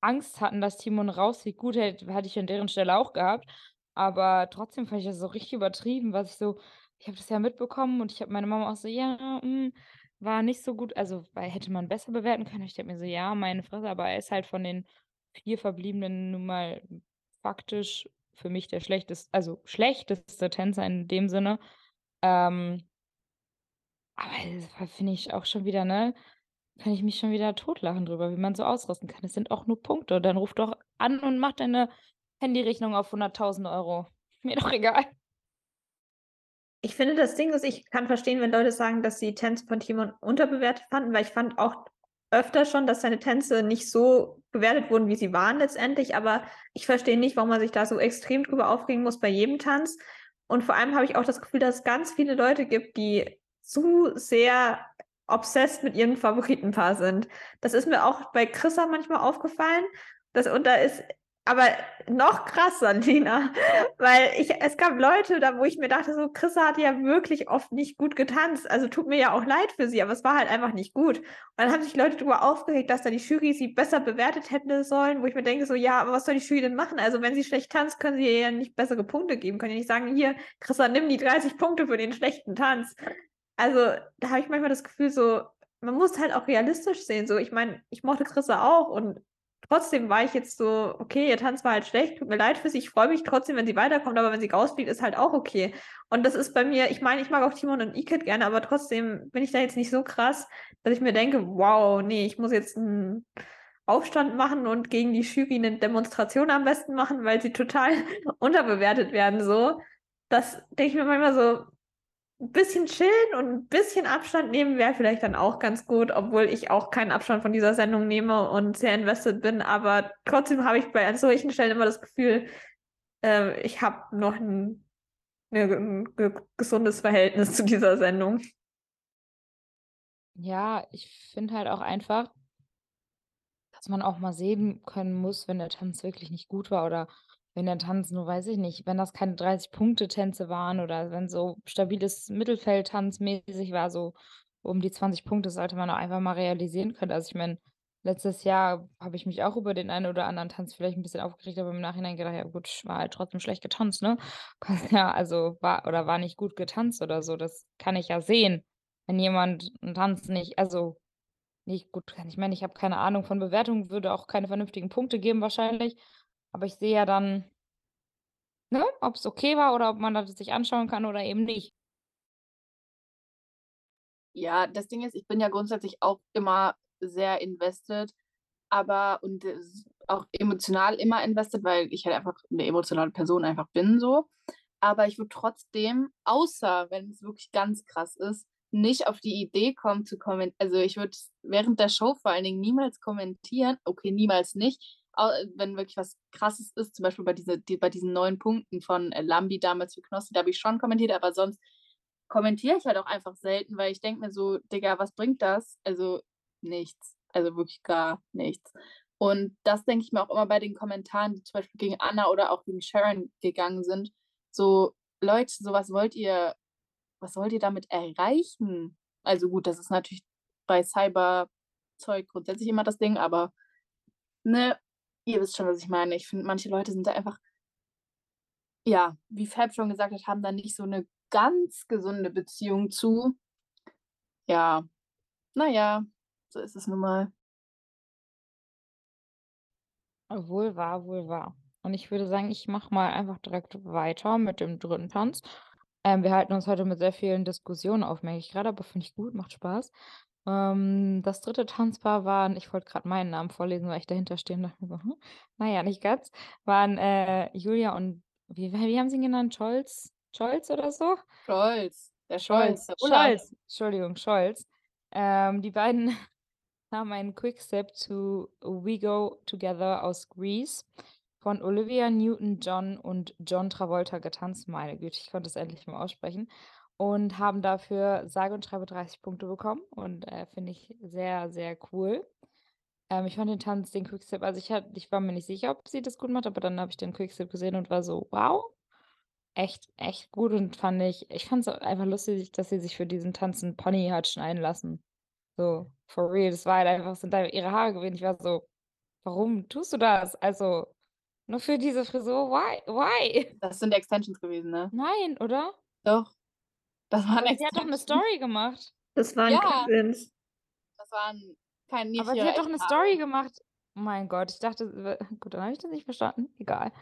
Angst hatten, dass Timon rausfliegt. Gut, hätte, hatte ich an deren Stelle auch gehabt, aber trotzdem fand ich das so richtig übertrieben, was ich so, ich habe das ja mitbekommen und ich habe meine Mama auch so, ja, mh, hm, war nicht so gut, also hätte man besser bewerten können. Ich denke mir so, ja, meine Fresse, aber er ist halt von den vier verbliebenen nun mal faktisch für mich der schlechteste, also schlechteste Tänzer in dem Sinne. Ähm, aber das finde ich auch schon wieder, ne? Kann ich mich schon wieder totlachen drüber, wie man so ausrüsten kann. Es sind auch nur Punkte. Dann ruf doch an und mach deine Handyrechnung auf 100.000 Euro. Mir doch egal. Ich finde, das Ding ist, ich kann verstehen, wenn Leute sagen, dass sie Tänze von Timon unterbewertet fanden, weil ich fand auch öfter schon, dass seine Tänze nicht so bewertet wurden, wie sie waren letztendlich. Aber ich verstehe nicht, warum man sich da so extrem drüber aufregen muss bei jedem Tanz. Und vor allem habe ich auch das Gefühl, dass es ganz viele Leute gibt, die zu sehr obsessed mit ihrem Favoritenpaar sind. Das ist mir auch bei Chrissa manchmal aufgefallen. Das, und da ist aber noch krasser, Lina, weil ich, es gab Leute, da wo ich mir dachte, so, Chrissa hat ja wirklich oft nicht gut getanzt. Also tut mir ja auch leid für sie, aber es war halt einfach nicht gut. Und dann haben sich Leute darüber aufgeregt, dass da die Jury sie besser bewertet hätte sollen, wo ich mir denke, so, ja, aber was soll die Jury denn machen? Also wenn sie schlecht tanzt, können sie ihr ja nicht bessere Punkte geben. Können ja nicht sagen, hier, Chrissa, nimm die 30 Punkte für den schlechten Tanz. Also da habe ich manchmal das Gefühl, so, man muss halt auch realistisch sehen. So, ich meine, ich mochte Chrissa auch und trotzdem war ich jetzt so, okay, ihr Tanz war halt schlecht, tut mir leid für sie, ich freue mich trotzdem, wenn sie weiterkommt, aber wenn sie rausfliegt, ist halt auch okay. Und das ist bei mir, ich meine, ich mag auch Timon und Iket gerne, aber trotzdem bin ich da jetzt nicht so krass, dass ich mir denke, wow, nee, ich muss jetzt einen Aufstand machen und gegen die Jury eine Demonstration am besten machen, weil sie total unterbewertet werden, so. Das denke ich mir manchmal so, ein bisschen chillen und ein bisschen Abstand nehmen wäre vielleicht dann auch ganz gut, obwohl ich auch keinen Abstand von dieser Sendung nehme und sehr invested bin. Aber trotzdem habe ich bei solchen Stellen immer das Gefühl, äh, ich habe noch ein, ein, ein gesundes Verhältnis zu dieser Sendung. Ja, ich finde halt auch einfach, dass man auch mal sehen können muss, wenn der Tanz wirklich nicht gut war oder wenn der Tanz nur weiß ich nicht, wenn das keine 30-Punkte-Tänze waren oder wenn so stabiles Mittelfeld-Tanz mäßig war, so um die 20 Punkte, sollte man auch einfach mal realisieren können. Also, ich meine, letztes Jahr habe ich mich auch über den einen oder anderen Tanz vielleicht ein bisschen aufgeregt, aber im Nachhinein gedacht: „Ja gut, war halt trotzdem schlecht getanzt, ne?“ Ja, also war oder war nicht gut getanzt oder so. Das kann ich ja sehen, wenn jemand 'n Tanz nicht also, nicht gut kann. Ich meine, ich habe keine Ahnung von Bewertungen, würde auch keine vernünftigen Punkte geben wahrscheinlich. Aber ich sehe ja dann ne, ob's okay war oder ob man das sich anschauen kann oder eben nicht. Ja, das Ding ist, ich bin ja grundsätzlich auch immer sehr invested, aber und s auch emotional immer invested, weil ich halt einfach 'ne emotionale Person einfach bin so. Aber ich würde trotzdem, außer wenn es wirklich ganz krass ist, nicht auf die Idee kommen zu kommen also, ich würde während der Show vor allen Dingen niemals kommentieren okay, niemals nicht, äh, wenn wirklich was Krasses ist, zum Beispiel bei, diese, die, bei diesen neun Punkten von äh, Lambi damals für Knossi, da habe ich schon kommentiert, aber sonst kommentiere ich halt auch einfach selten, weil ich denke mir so, Digga, was bringt das? Also nichts. Also wirklich gar nichts. Und das denke ich mir auch immer bei den Kommentaren, die zum Beispiel gegen Anna oder auch gegen Sharon gegangen sind. So, Leute, sowas wollt ihr, was wollt ihr damit erreichen? Also gut, das ist natürlich bei Cyber-Zeug grundsätzlich immer das Ding, aber ne, Ihr wisst schon, was ich meine. Ich finde, manche Leute sind da einfach ja, wie Fab schon gesagt hat, haben da nicht so 'ne ganz gesunde Beziehung zu. Ja, na ja, so ist es nun mal. Wohl wahr, wohl wahr. Und ich würde sagen, ich mache mal einfach direkt weiter mit dem dritten Tanz. Ähm, wir halten uns heute mit sehr vielen Diskussionen auf, merke ich grade, aber finde ich gut, macht Spaß. Ähm, das dritte Tanzpaar waren ich wollte gerade meinen Namen vorlesen, weil ich dahinter stehe und dachte mir so: „Hm, na ja, nicht ganz“, waren, äh, Julia und wie wie haben sie ihn genannt? Scholz Scholz oder so? Scholz, der Scholz, Scholz, der. Scholz, Entschuldigung, Scholz. Ähm, die beiden haben einen Quickstep zu „We Go Together“ aus Grease von Olivia Newton-John und John Travolta getanzt. Meine Güte, ich konnte es endlich mal aussprechen und haben dafür sage und schreibe 30 Punkte bekommen und, äh, finde ich sehr, sehr cool. Ähm, ich fand den Tanz, den Quickstep also, ich hatte ich war mir nicht sicher, ob sie das gut macht, aber dann habe ich den Quickstep gesehen und war so: „Wow“, echt echt gut und fand ich ich fand es einfach lustig, dass sie sich für diesen Tanz 'n Pony hat schneiden lassen. So, for real. Das war halt einfach sind da ihre Haare gewesen. Ich war so: „Warum tust du das?“ Also, nur für diese Frisur, why why? Das sind Extensions gewesen, ne? Nein, oder? Doch. Das waren Aber sie hat doch 'ne Extensions. Story gemacht. Das waren Ja. Cousins. Das waren kein nicht Aber sie hat doch 'ne Haare. Story gemacht. Oh mein Gott, ich dachte, gut, dann habe ich das nicht verstanden. Egal.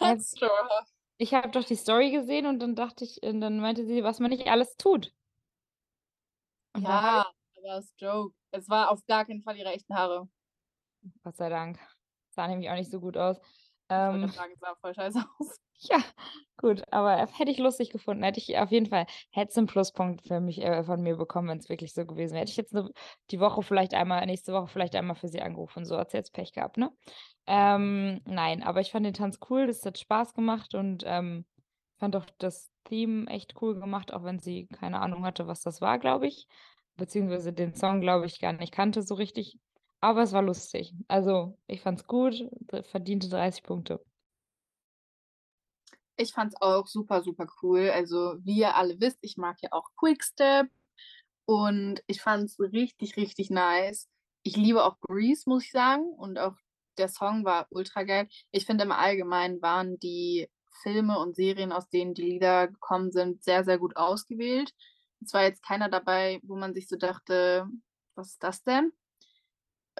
Ähm, Sure. ich habe doch die Story gesehen und dann dachte ich und dann meinte sie, was man nicht alles tut. Und Ja, aber als Joke. Es war auf gar keinen Fall ihre echten Haare. Gott sei Dank. Sah nämlich auch nicht so gut aus. Ich wollte Ähm, grad sagen, es sah voll scheiße aus. Ja, gut, aber hätte ich lustig gefunden. Hätte ich auf jeden Fall hättest 'n Pluspunkt für mich äh, von mir bekommen, wenn's wirklich so gewesen wäre. Hätte ich jetzt 'ne die Woche vielleicht einmal nächste Woche vielleicht einmal für sie angerufen, so hat sie jetzt Pech gehabt, ne? Ähm, nein, aber ich fand den Tanz cool, das hat Spaß gemacht und, ähm, fand auch das Theme echt cool gemacht, auch wenn sie keine Ahnung hatte, was das war, glaube ich, beziehungsweise den Song, glaube ich, gar nicht kannte so richtig. Aber es war lustig. Also, ich fand's gut, d verdiente 30 Punkte. Ich fand's auch super, super cool. Also, wie ihr alle wisst, ich mag ja auch Quickstep und ich fand's richtig, richtig nice. Ich liebe auch Grease, muss ich sagen, und auch der Song war ultra geil. Ich finde im Allgemeinen waren die Filme und Serien, aus denen die Lieder gekommen sind, sehr, sehr gut ausgewählt. Es war jetzt keiner dabei, wo man sich so dachte: „Was ist das denn?“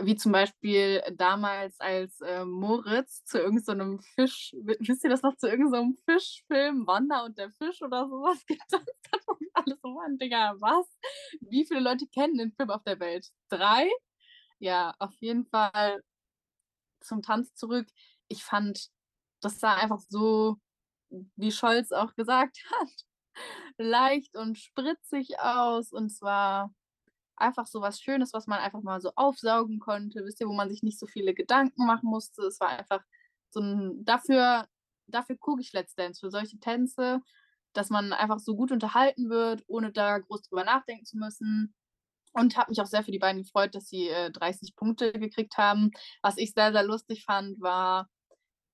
Wie zum Beispiel damals als äh, Moritz zu irgendeinem so Fisch, wisst ihr das noch, zu irgendeinem so Fischfilm, Wanda und der Fisch oder sowas getanzt hat und alles so, Mann, Digga, was? Wie viele Leute kennen den Film auf der Welt? Drei? Ja, auf jeden Fall zum Tanz zurück. Ich fand, das sah einfach so, wie Scholz auch gesagt hat, leicht und spritzig aus und zwar einfach so was Schönes, was man einfach mal so aufsaugen konnte, wisst ihr, wo man sich nicht so viele Gedanken machen musste. Es war einfach so ein, dafür, dafür gucke ich Let's Dance, für solche Tänze, dass man einfach so gut unterhalten wird, ohne da groß drüber nachdenken zu müssen. Und habe mich auch sehr für die beiden gefreut, dass sie äh, 30 Punkte gekriegt haben. Was ich sehr, sehr lustig fand, war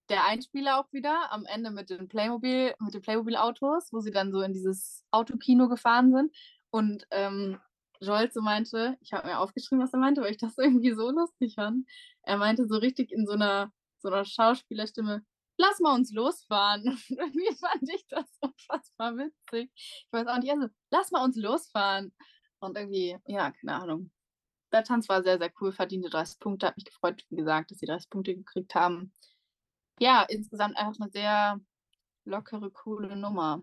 der Einspieler auch wieder am Ende mit den Playmobil, mit den Playmobil-Autos, wo sie dann so in dieses Autokino gefahren sind. Und ähm, Joel so meinte, ich habe mir aufgeschrieben, was er meinte, weil ich das irgendwie so lustig fand. Er meinte so richtig in so einer, so einer Schauspielerstimme, lass mal uns losfahren. Und irgendwie fand ich das unfassbar witzig. Ich weiß auch nicht, also, lass mal uns losfahren. Und irgendwie, ja, keine Ahnung. Der Tanz war sehr, sehr cool, verdiente 30 Punkte, hat mich gefreut, wie gesagt, dass sie 30 Punkte gekriegt haben. Ja, insgesamt einfach eine sehr lockere, coole Nummer.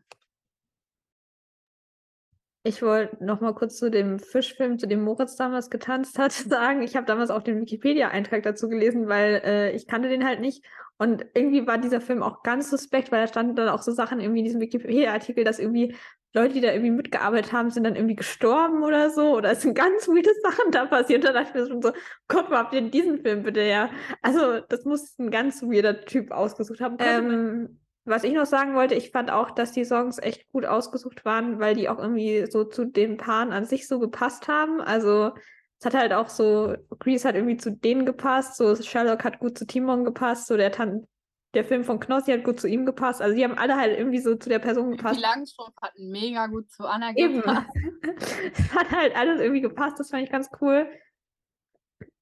Ich wollte noch mal kurz zu dem Fischfilm, zu dem Moritz damals getanzt hat, sagen. Ich habe damals auch den Wikipedia-Eintrag dazu gelesen, weil äh, ich kannte den halt nicht. Und irgendwie war dieser Film auch ganz suspekt, weil da standen dann auch so Sachen irgendwie in diesem Wikipedia-Artikel, dass irgendwie Leute, die da irgendwie mitgearbeitet haben, sind dann irgendwie gestorben oder so. Oder es sind ganz weirde Sachen da passiert. Da dachte ich mir schon so, Gott, wo habt ihr diesen Film bitte ja? Also, das muss ein ganz weirder Typ ausgesucht haben. Ähm, was ich noch sagen wollte, ich fand auch, dass die Songs echt gut ausgesucht waren, weil die auch irgendwie so zu den Paaren an sich so gepasst haben. Also es hat halt auch so, Grease hat irgendwie zu denen gepasst, so Sherlock hat gut zu Timon gepasst, so der Tan der Film von Knossi hat gut zu ihm gepasst. Also die haben alle halt irgendwie so zu der Person gepasst. Die Langstrumpf hatten mega gut zu Anna Eben. es hat halt alles irgendwie gepasst, das fand ich ganz cool.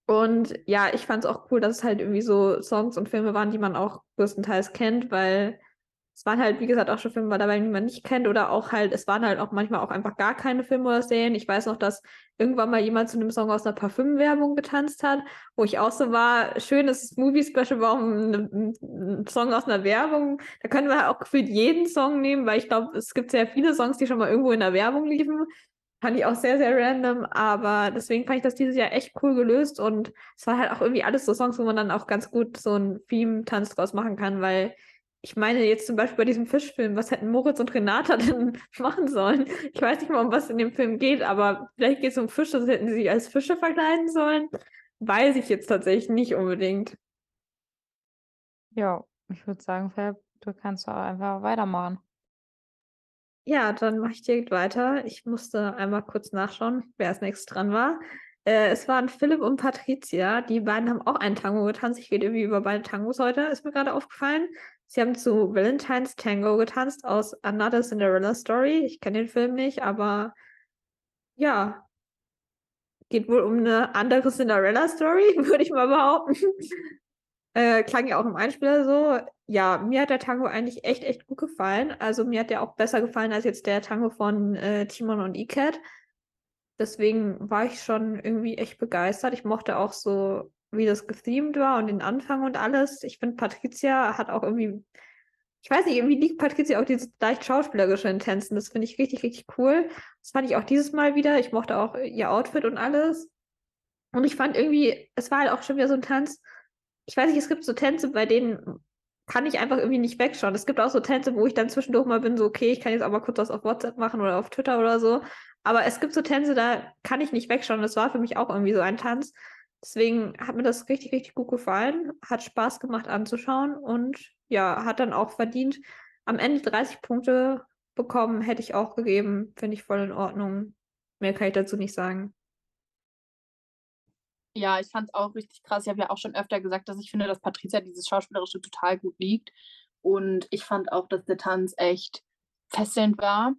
Und ja, ich fand es auch cool, dass es halt irgendwie so Songs und Filme waren, die man auch größtenteils kennt, weil es waren halt, wie gesagt, auch schon Filme dabei, die man nicht kennt oder auch halt, es waren halt auch manchmal auch einfach gar keine Filme oder Serien. Ich weiß noch, dass irgendwann mal jemand zu einem Song aus einer Parfümwerbung getanzt hat, wo ich auch so war, schönes Movie-Special, warum ein, ein Song aus einer Werbung? Da können wir auch gefühlt jeden Song nehmen, weil ich glaube, es gibt sehr viele Songs, die schon mal irgendwo in der Werbung liefen. Fand ich auch sehr, sehr random, aber deswegen fand ich das dieses Jahr echt cool gelöst und es war halt auch irgendwie alles so Songs, wo man dann auch ganz gut so einen Theme-Tanz draus machen kann, weil ich meine jetzt zum Beispiel bei diesem Fischfilm, was hätten Moritz und Renata denn machen sollen? Ich weiß nicht mal, um was in dem Film geht, aber vielleicht geht es um Fische, also hätten sie sich als Fische verkleiden sollen. Weiß ich jetzt tatsächlich nicht unbedingt. Ja, ich würde sagen, Fab, du kannst auch einfach weitermachen. Ja, dann mache ich direkt weiter. Ich musste einmal kurz nachschauen, wer als nächstes dran war. Äh, es waren Philipp und Patricia. Die beiden haben auch einen Tango getanzt. Ich rede irgendwie über beide Tangos heute, ist mir gerade aufgefallen. Sie haben zu Valentine's Tango getanzt aus Another Cinderella Story. Ich kenne den Film nicht, aber ja, geht wohl um eine andere Cinderella Story, würde ich mal behaupten. äh, klang ja auch im Einspieler so. Ja, mir hat der Tango eigentlich echt, echt gut gefallen. Also mir hat der auch besser gefallen als jetzt der Tango von äh, Timon und Icat. Deswegen war ich schon irgendwie echt begeistert. Ich mochte auch so wie das gethemed war und den Anfang und alles. Ich finde, Patricia hat auch irgendwie, ich weiß nicht, irgendwie liegt Patricia auch dieses leicht schauspielerische in Tänzen. Das finde ich richtig, richtig cool. Das fand ich auch dieses Mal wieder. Ich mochte auch ihr Outfit und alles. Und ich fand irgendwie, es war halt auch schon wieder so ein Tanz. Ich weiß nicht, es gibt so Tänze, bei denen kann ich einfach irgendwie nicht wegschauen. Es gibt auch so Tänze, wo ich dann zwischendurch mal bin, so, okay, ich kann jetzt auch mal kurz was auf WhatsApp machen oder auf Twitter oder so. Aber es gibt so Tänze, da kann ich nicht wegschauen. Das war für mich auch irgendwie so ein Tanz. Deswegen hat mir das richtig, richtig gut gefallen. Hat Spaß gemacht anzuschauen und ja, hat dann auch verdient. Am Ende 30 Punkte bekommen, hätte ich auch gegeben. Finde ich voll in Ordnung. Mehr kann ich dazu nicht sagen. Ja, ich fand es auch richtig krass. Ich habe ja auch schon öfter gesagt, dass ich finde, dass Patricia dieses Schauspielerische total gut liegt. Und ich fand auch, dass der Tanz echt fesselnd war.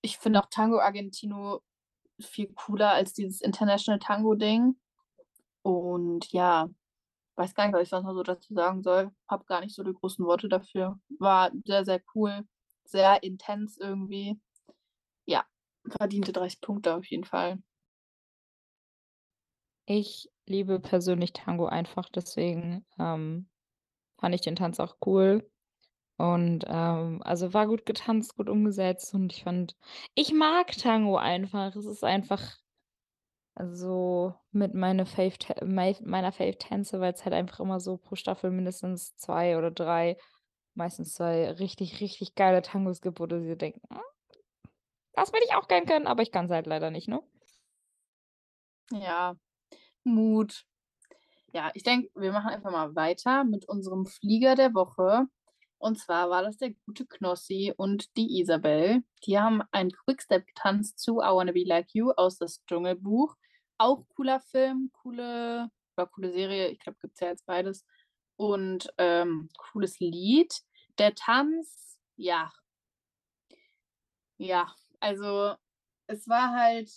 Ich finde auch Tango Argentino viel cooler als dieses International Tango-Ding. Und ja, weiß gar nicht, was ich sonst noch so dazu sagen soll. Hab gar nicht so die großen Worte dafür. War sehr, sehr cool. Sehr intens irgendwie. Ja, verdiente 30 Punkte auf jeden Fall. Ich liebe persönlich Tango einfach, deswegen, ähm, fand ich den Tanz auch cool. Und, ähm, also, war gut getanzt, gut umgesetzt und ich fand ich mag Tango einfach. Es ist einfach so mit meine Fave meiner Fave-Tänze, weil's halt einfach immer so pro Staffel mindestens 2 oder 3, meistens 2 richtig, richtig geile Tangos gibt, wo du dir denkst: „Hm, das würde ich auch gern können“, aber ich kann's halt leider nicht, ne? Ja, Mut. Ja, ich denke, wir machen einfach mal weiter mit unserem Flieger der Woche. Und zwar war das der gute Knossi und die Isabel. Die haben einen Quickstep getanzt zu I Wanna Be Like You aus das Dschungelbuch. Auch cooler Film, coole oder coole Serie, ich glaube, gibt's ja jetzt beides. Und, ähm, cooles Lied. Der Tanz, ja. Ja, also, es war halt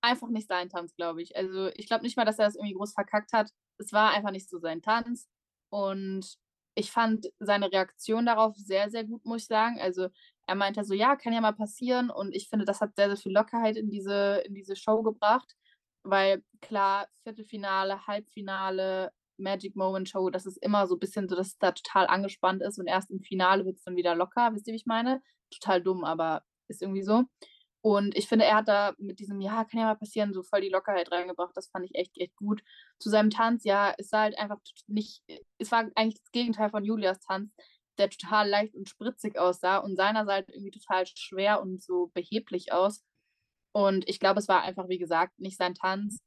einfach nicht sein Tanz, glaube ich. Also, ich glaube nicht mal, dass er das irgendwie groß verkackt hat. Es war einfach nicht so sein Tanz. Und ich fand seine Reaktion darauf sehr, sehr gut, muss ich sagen. Also, er meinte so: „Ja, kann ja mal passieren.“ Und ich finde, das hat sehr, sehr viel Lockerheit in diese in diese Show gebracht, weil klar, Viertelfinale, Halbfinale, Magic Moment Show, das ist immer so bisschen so, dass es da total angespannt ist und erst im Finale wird's dann wieder locker. Wisst ihr, wie ich meine? Total dumm, aber ist irgendwie so. Und ich finde, er hat da mit diesem: „Ja, kann ja mal passieren“, so voll die Lockerheit reingebracht. Das fand ich echt, echt gut. Zu seinem Tanz, ja, es sah halt einfach nicht es war eigentlich das Gegenteil von Julias Tanz, der total leicht und spritzig aussah und seiner sah halt irgendwie total schwer und so behäbig aus. Und ich glaube, es war einfach, wie gesagt, nicht sein Tanz.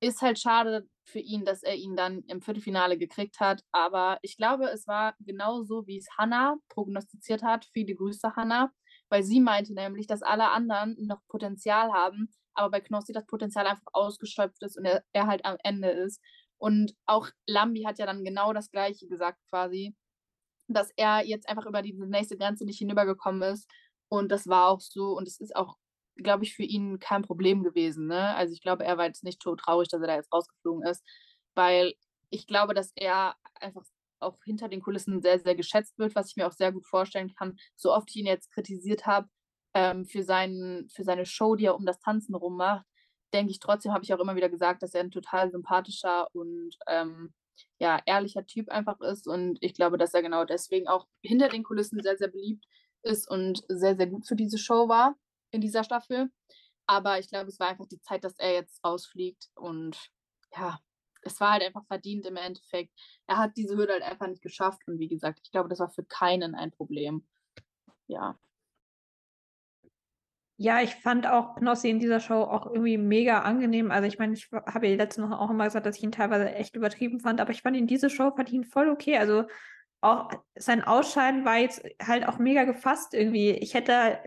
Ist halt schade für ihn, dass er ihn dann im Viertelfinale gekriegt hat, aber ich glaube, es war genauso, wie's Hannah prognostiziert hat. Viele Grüße, Hannah, weil sie meinte nämlich, dass alle anderen noch Potenzial haben, aber bei Knossi das Potenzial einfach ausgeschöpft ist und er er halt am Ende ist. Und auch Lambi hat ja dann genau das Gleiche gesagt quasi, dass er jetzt einfach über diese nächste Grenze nicht hinübergekommen ist. Und das war auch so und es ist auch, glaube ich, für ihn kein Problem gewesen, ne? Also, ich glaube, er war jetzt nicht todtraurig, dass er da jetzt rausgeflogen ist, weil ich glaube, dass er einfach auch hinter den Kulissen sehr, sehr geschätzt wird, was ich mir auch sehr gut vorstellen kann. So oft ich ihn jetzt kritisiert habe, ähm, für für seine Show, die er um das Tanzen rum macht, denke ich trotzdem habe ich auch immer wieder gesagt, dass er 'n total sympathischer und, ähm, ja, ehrlicher Typ einfach ist. Und ich glaube, dass er genau deswegen auch hinter den Kulissen sehr, sehr beliebt ist und sehr, sehr gut für diese Show war in dieser Staffel. Aber ich glaube, es war einfach die Zeit, dass er jetzt rausfliegt und ja, es war halt einfach verdient im Endeffekt. Er hat diese Hürde halt einfach nicht geschafft und wie gesagt, ich glaube, das war für keinen ein Problem. Ja. Ja, ich fand auch Knossi in dieser Show auch irgendwie mega angenehm. Also, ich meine, ich habe ja letzte Woche auch immer gesagt, dass ich ihn teilweise echt übertrieben fand, aber ich fand ihn diese Show fand ihn voll okay. Also, auch sein Ausscheiden war jetzt halt auch mega gefasst irgendwie. Ich hätte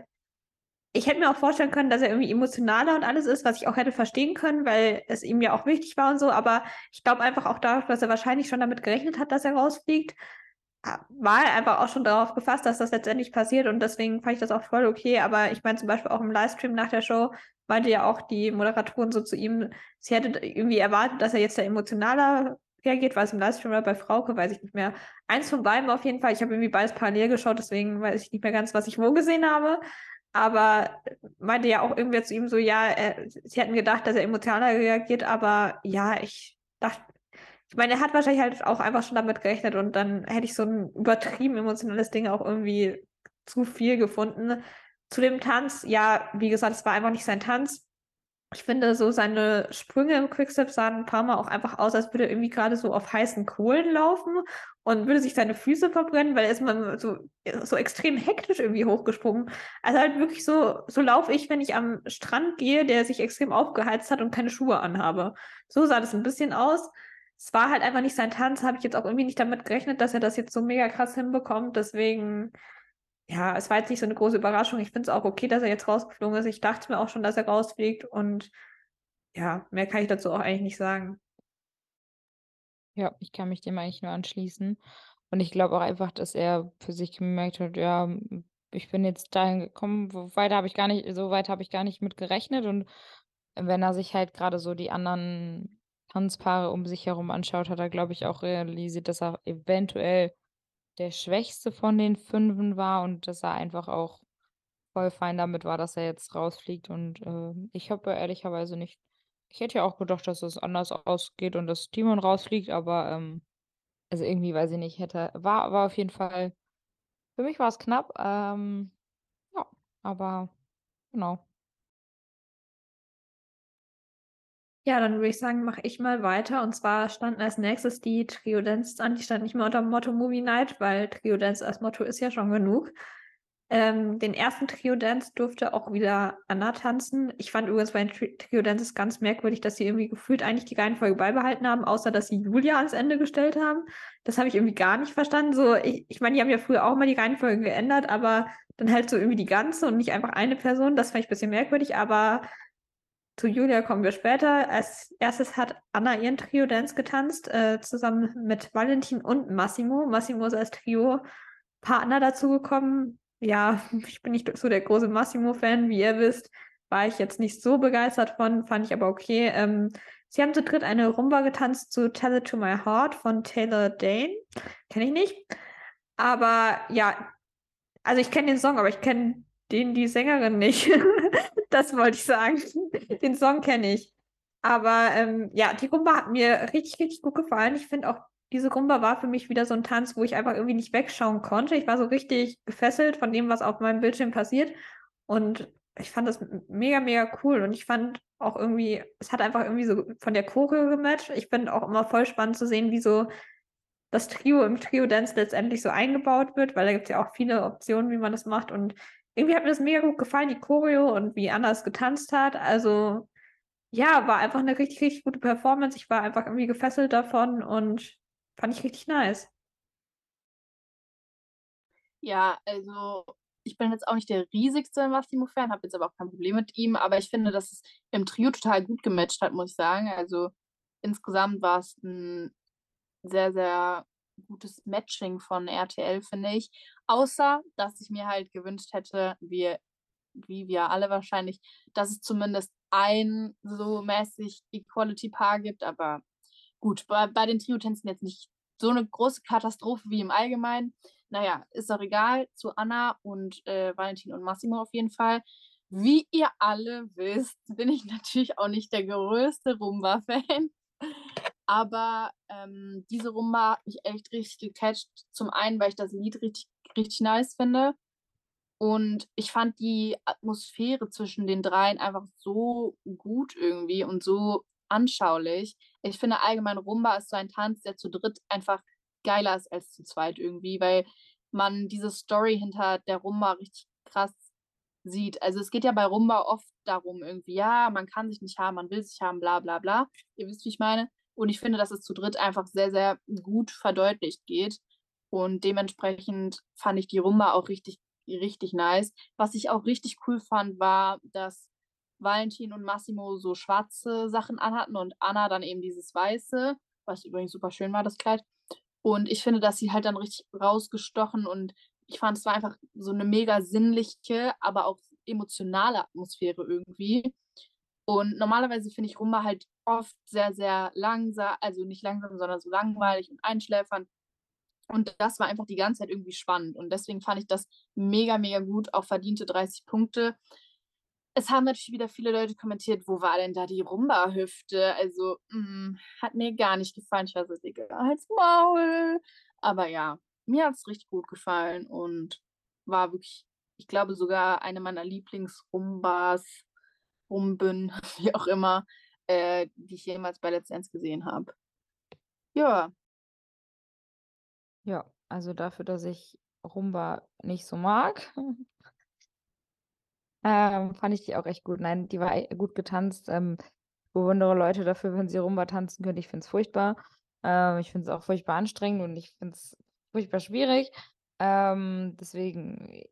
ich hätte mir auch vorstellen können, dass er irgendwie emotionaler und alles ist, was ich auch hätte verstehen können, weil es ihm ja auch wichtig war und so. Aber ich glaube einfach auch dadurch, dass er wahrscheinlich schon damit gerechnet hat, dass er rausfliegt, ha war er einfach auch schon darauf gefasst, dass das letztendlich passiert und deswegen fand ich das auch voll okay. Aber ich meine zum Beispiel auch im Livestream nach der Show meinte ja auch die Moderatorin so zu ihm, sie hätte irgendwie erwartet, dass er jetzt da emotionaler reagiert. War's im Livestream oder bei Frauke? Weiß ich nicht mehr. Eins von beidem auf jeden Fall. Ich habe irgendwie beides parallel geschaut, deswegen weiß ich nicht mehr ganz, was ich wo gesehen habe. Aber meinte ja auch irgendwer zu ihm so, ja, äh, sie hätten gedacht, dass er emotionaler reagiert, aber ja, ich dachte ich meine, er hat wahrscheinlich halt auch einfach schon damit gerechnet und dann hätte ich so 'n übertrieben emotionales Ding auch irgendwie zu viel gefunden. Zu dem Tanz, ja, wie gesagt, es war einfach nicht sein Tanz. Ich finde so seine Sprünge im Quickstep sahen 'n paarmal auch einfach aus, als würde er irgendwie grade so auf heißen Kohlen laufen und würde sich seine Füße verbrennen, weil er ist immer so so extrem hektisch irgendwie hochgesprungen. Also, halt wirklich so so laufe ich, wenn ich am Strand gehe, der sich extrem aufgeheizt hat und keine Schuhe anhabe. So sah das 'n bisschen aus. Es war halt einfach nicht sein Tanz, habe ich jetzt auch irgendwie nicht damit gerechnet, dass er das jetzt so mega krass hinbekommt. Deswegen ja, es war jetzt nicht so 'ne große Überraschung. Ich finde es auch okay, dass er jetzt rausgeflogen ist. Ich dachte mir auch schon, dass er rausfliegt und ja, mehr kann ich dazu auch eigentlich nicht sagen. Ja, ich kann mich dem eigentlich nur anschließen. Und ich glaube auch einfach, dass er für sich gemerkt hat: „Ja, ich bin jetzt dahin gekommen, wo weiter habe ich gar nicht so weit habe ich gar nicht mit gerechnet.“ Und wenn er sich halt grade so die anderen Tanzpaare um sich herum anschaut, hat er, glaube ich, auch realisiert, dass er eventuell der Schwächste von den Fünfen war und dass er einfach auch voll fein damit war, dass er jetzt rausfliegt. Und, ähm, ich habe ehrlicherweise nicht Ich hätte ja auch gedacht, dass es anders ausgeht und dass Timon rausfliegt, aber, ähm, also irgendwie, weiß ich nicht, hätte war war auf jeden Fall für mich war es knapp, ähm, ja, aber genau. Ja, dann würde ich sagen, mache ich mal weiter. Und zwar standen als nächstes die Trio Dance an. Die stand nicht mehr unter dem Motto Movie Night, weil Trio Dance als Motto ist ja schon genug. Ähm, den ersten Trio Dance durfte auch wieder Anna tanzen. Ich fand übrigens bei den Tri Trio Dances ganz merkwürdig, dass sie irgendwie gefühlt eigentlich die Reihenfolge beibehalten haben, außer dass sie Julia ans Ende gestellt haben. Das habe ich irgendwie gar nicht verstanden. So, ich, ich meine, die haben ja früher auch mal die Reihenfolge geändert, aber dann halt so irgendwie die ganze und nicht einfach eine Person. Das fand ich ein bisschen merkwürdig, aber zu Julia kommen wir später. Als erstes hat Anna ihren Trio-Dance getanzt, äh, zusammen mit Valentin und Massimo. Massimo ist als Trio-Partner dazugekommen. Ja, ich bin nicht so der große Massimo-Fan, wie ihr wisst. War ich jetzt nicht so begeistert von, fand ich aber okay. Ähm, sie haben zu dritt eine Rumba getanzt zu Tell It to My Heart von Taylor Dane. Kenne ich nicht. Aber ja, also ich kenne den Song, aber ich kenne den die Sängerin nicht. das wollte ich sagen. Den Song kenne ich. Aber ähm, ja, die Rumba hat mir richtig, richtig gut gefallen. Ich finde auch, diese Rumba war für mich wieder so ein Tanz, wo ich einfach irgendwie nicht wegschauen konnte. Ich war so richtig gefesselt von dem, was auf meinem Bildschirm passiert. Und ich fand das mega, mega cool. Und ich fand auch irgendwie, es hat einfach irgendwie so von der Choreo gematcht. Ich finde auch immer voll spannend zu sehen, wie so das Trio im Trio-Dance letztendlich so eingebaut wird, weil da gibt es ja auch viele Optionen, wie man das macht. Und irgendwie hat mir das mega gut gefallen, die Choreo und wie Anna es getanzt hat. Also ja, war einfach eine richtig, richtig gute Performance. Ich war einfach irgendwie gefesselt davon und fand ich richtig nice. Ja, also ich bin jetzt auch nicht der riesigste Massimo-Fan, habe jetzt aber auch kein Problem mit ihm, aber ich finde, dass es im Trio total gut gematcht hat, muss ich sagen. Also insgesamt war es ein sehr, sehr gutes Matching von RTL, finde ich. Außer, dass ich mir halt gewünscht hätte, wie, wie wir alle wahrscheinlich, dass es zumindest ein so mäßig Equality-Paar gibt. Aber gut, bei, bei den Trio-Tänzen jetzt nicht so eine große Katastrophe wie im Allgemeinen. Naja, ist doch egal. Zu Anna und äh, Valentin und Massimo auf jeden Fall. Wie ihr alle wisst, bin ich natürlich auch nicht der größte Rumba-Fan. Aber ähm, diese Rumba hat mich echt richtig gecatcht. Zum einen, weil ich das Lied richtig, richtig nice finde. Und ich fand die Atmosphäre zwischen den dreien einfach so gut irgendwie und so anschaulich. Ich finde allgemein Rumba ist so ein Tanz, der zu dritt einfach geiler ist als zu zweit irgendwie, weil man diese Story hinter der Rumba richtig krass sieht. Also es geht ja bei Rumba oft darum irgendwie, ja, man kann sich nicht haben, man will sich haben, bla bla bla. Ihr wisst, wie ich meine. Und ich finde, dass es zu dritt einfach sehr, sehr gut verdeutlicht geht. Und dementsprechend fand ich die Rumba auch richtig, richtig nice. Was ich auch richtig cool fand, war, dass Valentin und Massimo so schwarze Sachen anhatten und Anna dann eben dieses weiße, was übrigens super schön war, das Kleid. Und ich finde, dass sie halt dann richtig rausgestochen und ich fand, es war einfach so eine mega sinnliche, aber auch emotionale Atmosphäre irgendwie. Und normalerweise finde ich Rumba halt oft sehr, sehr langsam, also nicht langsam, sondern so langweilig und einschläfernd. Und das war einfach die ganze Zeit irgendwie spannend. Und deswegen fand ich das mega, mega gut. Auch verdiente 30 Punkte. Es haben natürlich wieder viele Leute kommentiert, wo war denn da die Rumba-Hüfte? Also, mh, mm, hat mir gar nicht gefallen. Ich war so, Digga, als Maul. Aber ja, mir hat es richtig gut gefallen und war wirklich, ich glaube, sogar eine meiner Lieblings-Rumbas Rumben, wie auch immer, äh, die ich jemals bei Let's Dance gesehen habe. Ja. Ja, also dafür, dass ich Rumba nicht so mag, ähm, fand ich die auch echt gut. Nein, die war e gut getanzt. Ähm, bewundere Leute dafür, wenn sie Rumba tanzen können. Ich finde es furchtbar. Ähm, ich finde es auch furchtbar anstrengend und ich finde es furchtbar schwierig. Ähm, deswegen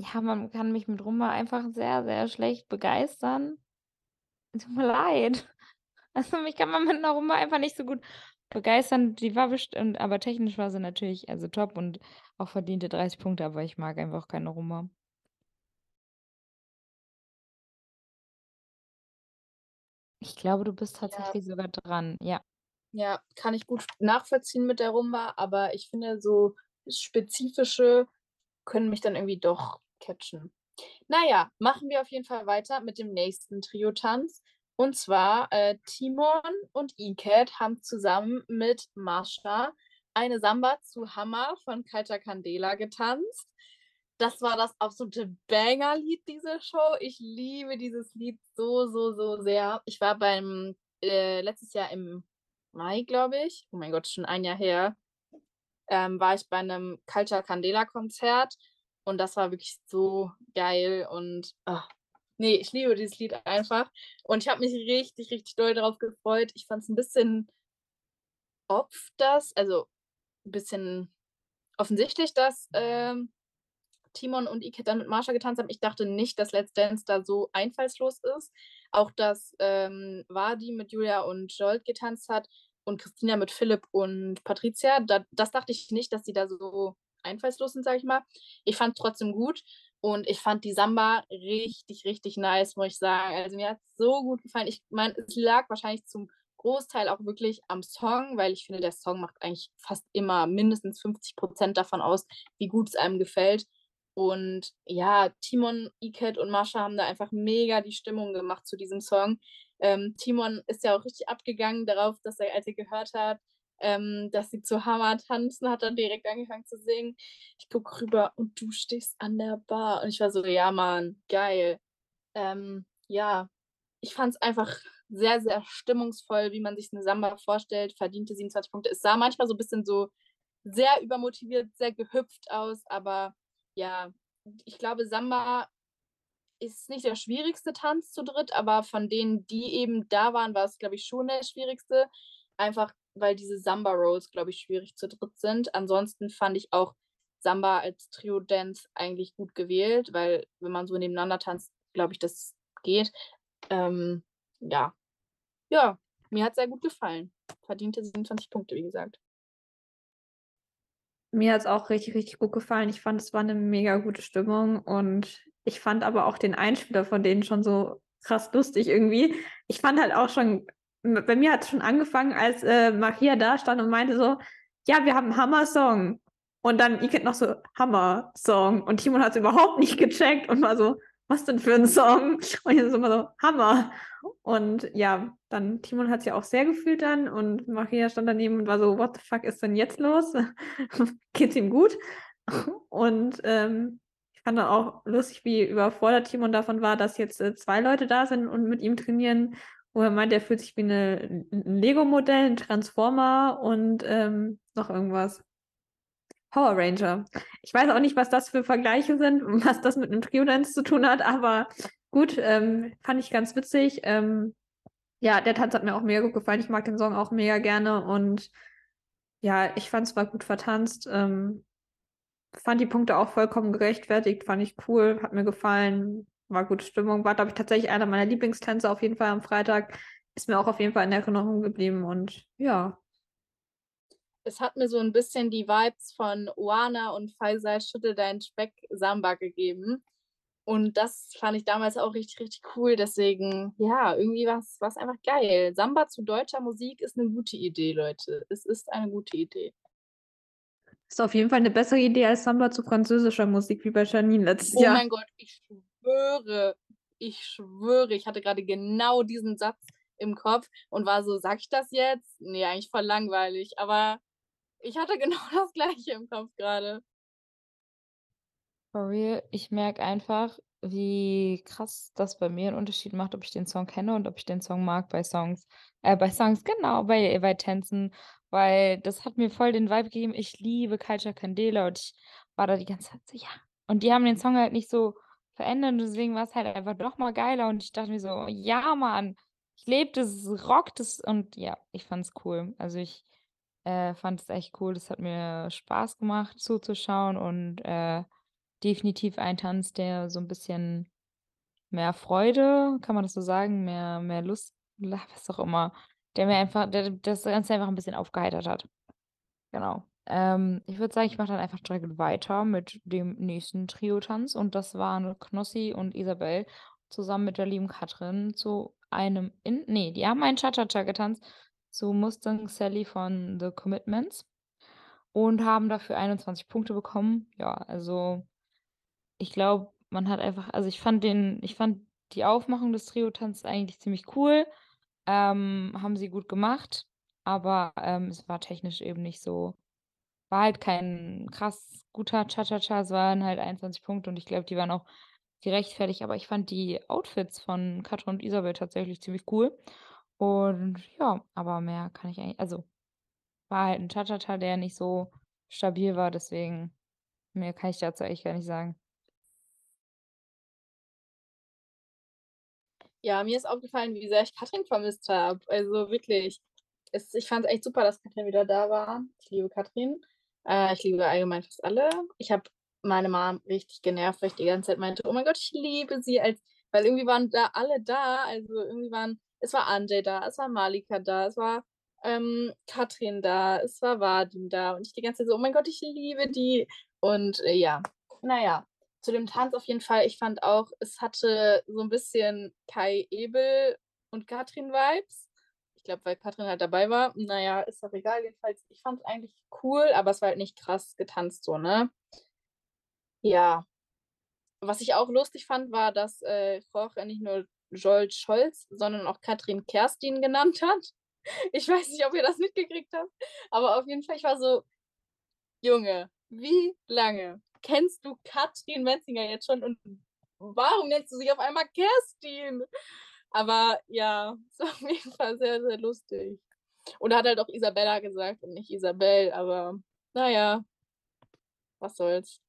ja, man kann mich mit Rumba einfach sehr, sehr schlecht begeistern. Tut mir leid. Also, mich kann man mit 'ner Rumba einfach nicht so gut begeistern. Die war bestimmt aber technisch war sie natürlich, also, top und auch verdiente 30 Punkte, aber ich mag einfach keine Rumba. Ich glaube, du bist Ja. tatsächlich sogar dran, ja. Ja, kann ich gut nachvollziehen mit der Rumba, aber ich finde, so spezifische können mich dann irgendwie doch catchen. Na ja, machen wir auf jeden Fall weiter mit dem nächsten Trio-Tanz. Und zwar äh, Timon und Iket haben zusammen mit Marsha eine Samba zu Hammer von Kalter Candela getanzt. Das war das absolute Banger-Lied, diese Show. Ich liebe dieses Lied so, so, so sehr. Ich war beim äh, letztes Jahr im Mai, glaube ich. Oh mein Gott, schon ein Jahr her. Ähm, war ich bei einem Culture Candela Konzert und das war wirklich so geil und ach, nee, ich liebe dieses Lied einfach und ich habe mich richtig, richtig doll darauf gefreut. Ich fand es ein bisschen ob das, also ein bisschen offensichtlich, dass ähm, Timon und Ike dann mit Marsha getanzt haben. Ich dachte nicht, dass Let's Dance da so einfallslos ist. Auch dass ähm, Wadi mit Julia und Jolt getanzt hat und Christina mit Philipp und Patricia. Da, das dachte ich nicht, dass die da so einfallslos sind, sage ich mal. Ich fand es trotzdem gut und ich fand die Samba richtig, richtig nice, muss ich sagen. Also mir hat es so gut gefallen. Ich meine, es lag wahrscheinlich zum Großteil auch wirklich am Song, weil ich finde, der Song macht eigentlich fast immer mindestens 50 Prozent davon aus, wie gut es einem gefällt. Und ja, Timon, Iket und Mascha haben da einfach mega die Stimmung gemacht zu diesem Song. Ähm, Timon ist ja auch richtig abgegangen darauf, dass er, als er gehört hat, ähm, dass sie zu Hammer tanzen, hat dann direkt angefangen zu singen. Ich gucke rüber und du stehst an der Bar. Und ich war so, ja, Mann, geil. Ähm, ja, ich fand es einfach sehr, sehr stimmungsvoll, wie man sich eine Samba vorstellt. Verdiente 27 Punkte. Es sah manchmal so ein bisschen so sehr übermotiviert, sehr gehüpft aus, aber ja, ich glaube, Samba ist nicht der schwierigste Tanz zu dritt, aber von denen, die eben da waren, war es, glaube ich, schon der schwierigste. Einfach, weil diese Samba-Rolls, glaube ich, schwierig zu dritt sind. Ansonsten fand ich auch Samba als Trio-Dance eigentlich gut gewählt, weil wenn man so nebeneinander tanzt, glaube ich, das geht. Ähm, ja. Ja, mir hat es sehr gut gefallen. Verdiente 27 Punkte, wie gesagt. Mir hat es auch richtig, richtig gut gefallen. Ich fand, es war eine mega gute Stimmung und ich fand aber auch den Einspieler von denen schon so krass lustig irgendwie. Ich fand halt auch schon, bei mir hat es schon angefangen, als äh, Maria da stand und meinte so, ja, wir haben einen Hammer-Song. Und dann Iket noch so, Hammer-Song. Und Timon hat es überhaupt nicht gecheckt und war so, was denn für ein Song? Und ich so immer so, Hammer. Und ja, dann Timon hat es ja auch sehr gefühlt dann und Maria stand daneben und war so, what the fuck ist denn jetzt los? Geht's ihm gut? Und ähm, ich fand dann auch lustig, wie überfordert Timon davon war, dass jetzt äh, zwei Leute da sind und mit ihm trainieren, wo er meint, er fühlt sich wie eine, ein Lego-Modell, ein Transformer und ähm, noch irgendwas. Power Ranger. Ich weiß auch nicht, was das für Vergleiche sind was das mit einem Trio-Dance zu tun hat, aber gut, ähm, fand ich ganz witzig. Ähm, ja, der Tanz hat mir auch mega gut gefallen. Ich mag den Song auch mega gerne und ja, ich fand es war gut vertanzt. Ähm, fand die Punkte auch vollkommen gerechtfertigt, fand ich cool, hat mir gefallen, war gute Stimmung, war, glaube ich, tatsächlich einer meiner Lieblingstänze auf jeden Fall am Freitag. Ist mir auch auf jeden Fall in Erinnerung geblieben und ja, es hat mir so ein bisschen die Vibes von Oana und Faisal Schüttel deinen Speck Samba gegeben. Und das fand ich damals auch richtig, richtig cool. Deswegen, ja, irgendwie war es einfach geil. Samba zu deutscher Musik ist eine gute Idee, Leute. Es ist eine gute Idee. Ist auf jeden Fall eine bessere Idee als Samba zu französischer Musik, wie bei Janine letztes oh Jahr. Oh mein Gott, ich schwöre, ich schwöre, ich hatte gerade genau diesen Satz im Kopf und war so, sag ich das jetzt? Nee, eigentlich voll langweilig, aber ich hatte genau das gleiche im Kopf gerade. For real, ich merke einfach, wie krass das bei mir einen Unterschied macht, ob ich den Song kenne und ob ich den Song mag bei Songs. Äh, bei Songs, genau, bei, bei Tänzen, weil das hat mir voll den Vibe gegeben. Ich liebe Culture Candela und ich war da die ganze Zeit so, ja. Und die haben den Song halt nicht so verändert und deswegen war es halt einfach doch mal geiler und ich dachte mir so, ja, Mann, ich lebe das, rockt es und ja, ich fand es cool. Also ich äh, fand es echt cool. Das hat mir Spaß gemacht zuzuschauen und äh, definitiv ein Tanz, der so ein bisschen mehr Freude, kann man das so sagen, mehr, mehr Lust, was auch immer, der mir einfach, der das Ganze einfach ein bisschen aufgeheitert hat. Genau. Ähm, ich würde sagen, ich mache dann einfach direkt weiter mit dem nächsten Trio-Tanz und das waren Knossi und Isabel zusammen mit der lieben Katrin zu einem, in, nee, die haben einen Cha-Cha-Cha getanzt zu Mustang Sally von The Commitments und haben dafür 21 Punkte bekommen. Ja, also ich glaube, man hat einfach, also ich fand den, ich fand die Aufmachung des Trio-Tanzes eigentlich ziemlich cool. Ähm, haben sie gut gemacht, aber, ähm, es war technisch eben nicht so war halt kein krass guter Cha-Cha-Cha. Es waren halt 21 Punkte und ich glaube, die waren auch gerechtfertigt, aber ich fand die Outfits von Katrin und Isabel tatsächlich ziemlich cool. Und ja, aber mehr kann ich eigentlich also, war halt 'n Cha-Cha-Cha, der nicht so stabil war, deswegen mehr kann ich dazu eigentlich gar nicht sagen. Ja, mir ist aufgefallen, wie sehr ich Katrin vermisst habe. Also wirklich. Es ich fand's echt super, dass Katrin wieder da war. Ich liebe Katrin. Äh, ich liebe allgemein fast alle. Ich habe meine Mom richtig genervt, weil ich die ganze Zeit meinte: „Oh mein Gott, ich liebe sie“, als weil irgendwie waren da alle da. Also, irgendwie waren es war Anjay da, es war Malika da, es war, ähm, Katrin da, es war Vadim da und ich die ganze Zeit so: „Oh mein Gott, ich liebe die.“ Und, äh, ja, na ja, zu dem Tanz auf jeden Fall. Ich fand auch, es hatte so 'n bisschen Kai Ebel und Katrin Vibes. Ich glaube, weil Katrin halt dabei war. Na ja, ist auch egal. Jedenfalls, ich fand's eigentlich cool, aber es war halt nicht krass getanzt so, ne? Ja. Was ich auch lustig fand, war, dass, äh, Jorge nicht nur Jolt Scholz, sondern auch Katrin Kerstin genannt hat. Ich weiß nicht, ob ihr das mitgekriegt habt, aber auf jeden Fall, ich war so: „Junge, wie lange kennst du Katrin Metzinger jetzt schon und warum nennst du sie auf einmal Kerstin?“ Aber ja, es war auf jeden Fall sehr, sehr lustig. Und hat halt auch Isabella gesagt und nicht Isabel, aber na ja. Was soll's.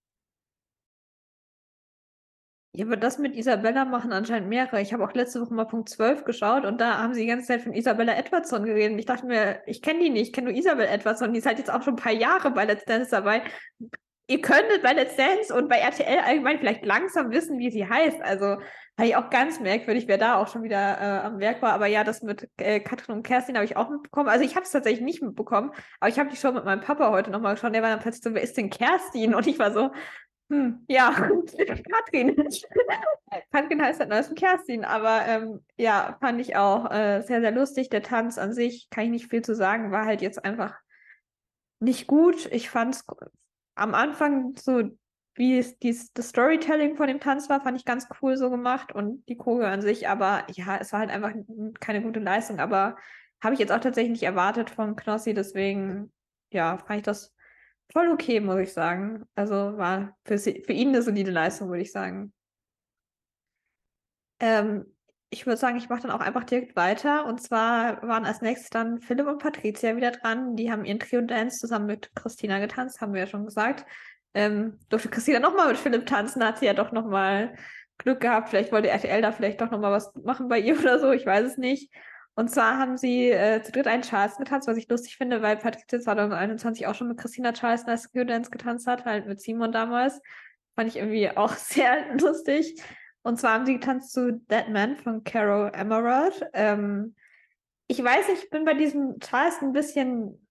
Ja, aber das mit Isabella machen anscheinend mehrere. Ich habe auch letzte Woche mal Punkt 12 geschaut und da haben sie die ganze Zeit von Isabella Edwardson geredet. Und ich dachte mir, ich kenne die nicht, ich kenne nur Isabel Edwardson, die ist halt jetzt auch schon ein paar Jahre bei Let's Dance dabei. Ihr könntet bei Let's Dance und bei RTL allgemein vielleicht langsam wissen, wie sie heißt. Also fand ich auch ganz merkwürdig, wer da auch schon wieder äh, am Werk war. Aber ja, das mit äh, Katrin und Kerstin habe ich auch mitbekommen. Also ich habe es tatsächlich nicht mitbekommen, aber ich habe die Show mit meinem Papa heute nochmal geschaut. Der war dann plötzlich so, wer ist denn Kerstin? Und ich war so, hm, ja, Katrin. Katrin heißt halt neues Kerstin, aber ähm, ja, fand ich auch äh, sehr, sehr lustig. Der Tanz an sich, kann ich nicht viel zu sagen, war halt jetzt einfach nicht gut. Ich fand es am Anfang so, wie es dies, das Storytelling von dem Tanz war, fand ich ganz cool so gemacht und die Choreo an sich, aber ja, es war halt einfach keine gute Leistung, aber habe ich jetzt auch tatsächlich nicht erwartet von Knossi, deswegen ja, fand ich das voll okay, muss ich sagen. Also war für, für ihn eine solide Leistung, würde ich sagen. Ähm, ich würde sagen, ich mache dann auch einfach direkt weiter. Und zwar waren als nächstes dann Philipp und Patricia wieder dran. Die haben ihren Trio-Dance zusammen mit Christina getanzt, haben wir ja schon gesagt. Ähm, durfte Christina nochmal mit Philipp tanzen, hat sie ja doch nochmal Glück gehabt. Vielleicht wollte RTL da vielleicht doch nochmal was machen bei ihr oder so, ich weiß es nicht. Und zwar haben sie äh, zu dritt einen Charleston getanzt, was ich lustig finde, weil Patricia 2021 auch schon mit Christina Charleston als Q-Dance getanzt hat, halt mit Simon damals. Fand ich irgendwie auch sehr lustig. Und zwar haben sie getanzt zu Dead Man von Carol Emerald. Ähm, ich weiß, ich bin bei diesem Charleston ein bisschen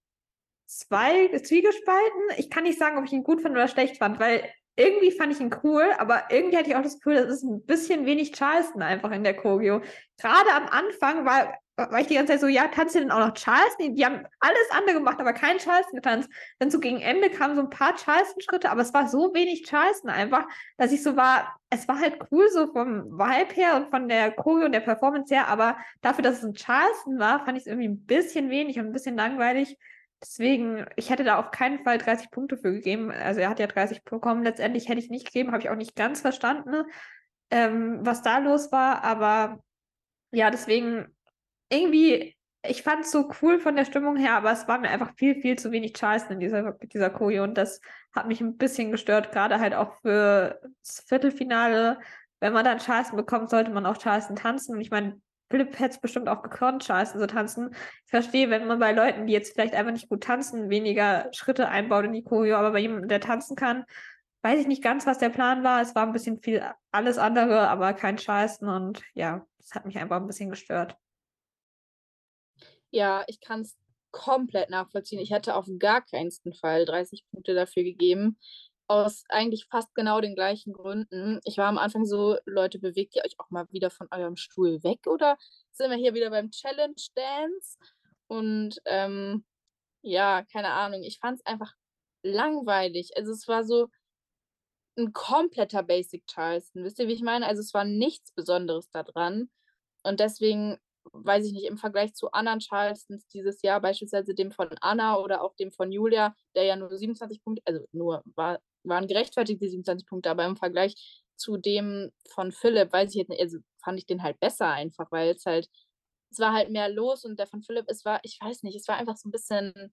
zwei, zwiegespalten. Ich kann nicht sagen, ob ich ihn gut fand oder schlecht fand, weil irgendwie fand ich ihn cool, aber irgendwie hatte ich auch das Gefühl, das ist ein bisschen wenig Charleston einfach in der Choreo. Gerade am Anfang war, war ich die ganze Zeit so, ja, tanzt ihr denn auch noch Charleston? Die haben alles andere gemacht, aber kein Charleston getanzt. Dann so gegen Ende kamen so ein paar Charleston-Schritte, aber es war so wenig Charleston einfach, dass ich so war, es war halt cool so vom Vibe her und von der Choreo und der Performance her, aber dafür, dass es ein Charleston war, fand ich es irgendwie ein bisschen wenig und ein bisschen langweilig. Deswegen, ich hätte da auf keinen Fall 30 Punkte für gegeben. Also er hat ja 30 bekommen. Letztendlich hätte ich nicht gegeben, habe ich auch nicht ganz verstanden, ähm, was da los war. Aber ja, deswegen irgendwie, ich fand es so cool von der Stimmung her, aber es war mir einfach viel, viel zu wenig Charleston in dieser, dieser Choreo und das hat mich ein bisschen gestört, gerade halt auch für das Viertelfinale. Wenn man dann Charleston bekommt, sollte man auch Charleston tanzen. Und ich meine, Philipp hätte es bestimmt auch gekonnt, Charleston so tanzen. Ich verstehe, wenn man bei Leuten, die jetzt vielleicht einfach nicht gut tanzen, weniger Schritte einbaut in die Choreo, aber bei jemandem, der tanzen kann, weiß ich nicht ganz, was der Plan war. Es war ein bisschen viel alles andere, aber kein Charleston und ja, das hat mich einfach ein bisschen gestört. Ja, ich kann es komplett nachvollziehen. Ich hätte auf gar keinen Fall 30 Punkte dafür gegeben. Aus eigentlich fast genau den gleichen Gründen. Ich war am Anfang so: „Leute, bewegt ihr euch auch mal wieder von eurem Stuhl weg oder sind wir hier wieder beim Challenge Dance?“ Und, ähm, ja, keine Ahnung, ich fand es einfach langweilig. Also, es war so ein kompletter Basic Charleston. Wisst ihr, wie ich meine? Also es war nichts Besonderes da dran. Und deswegen, weiß ich nicht, im Vergleich zu anderen Charlestons dieses Jahr, beispielsweise dem von Anna oder auch dem von Julia, der ja nur 27 Punkte, also nur war, waren gerechtfertigt die 27 Punkte, aber im Vergleich zu dem von Philipp, weiß ich jetzt nicht, also fand ich den halt besser einfach, weil es halt, es war halt mehr los und der von Philipp, es war, ich weiß nicht, es war einfach so ein bisschen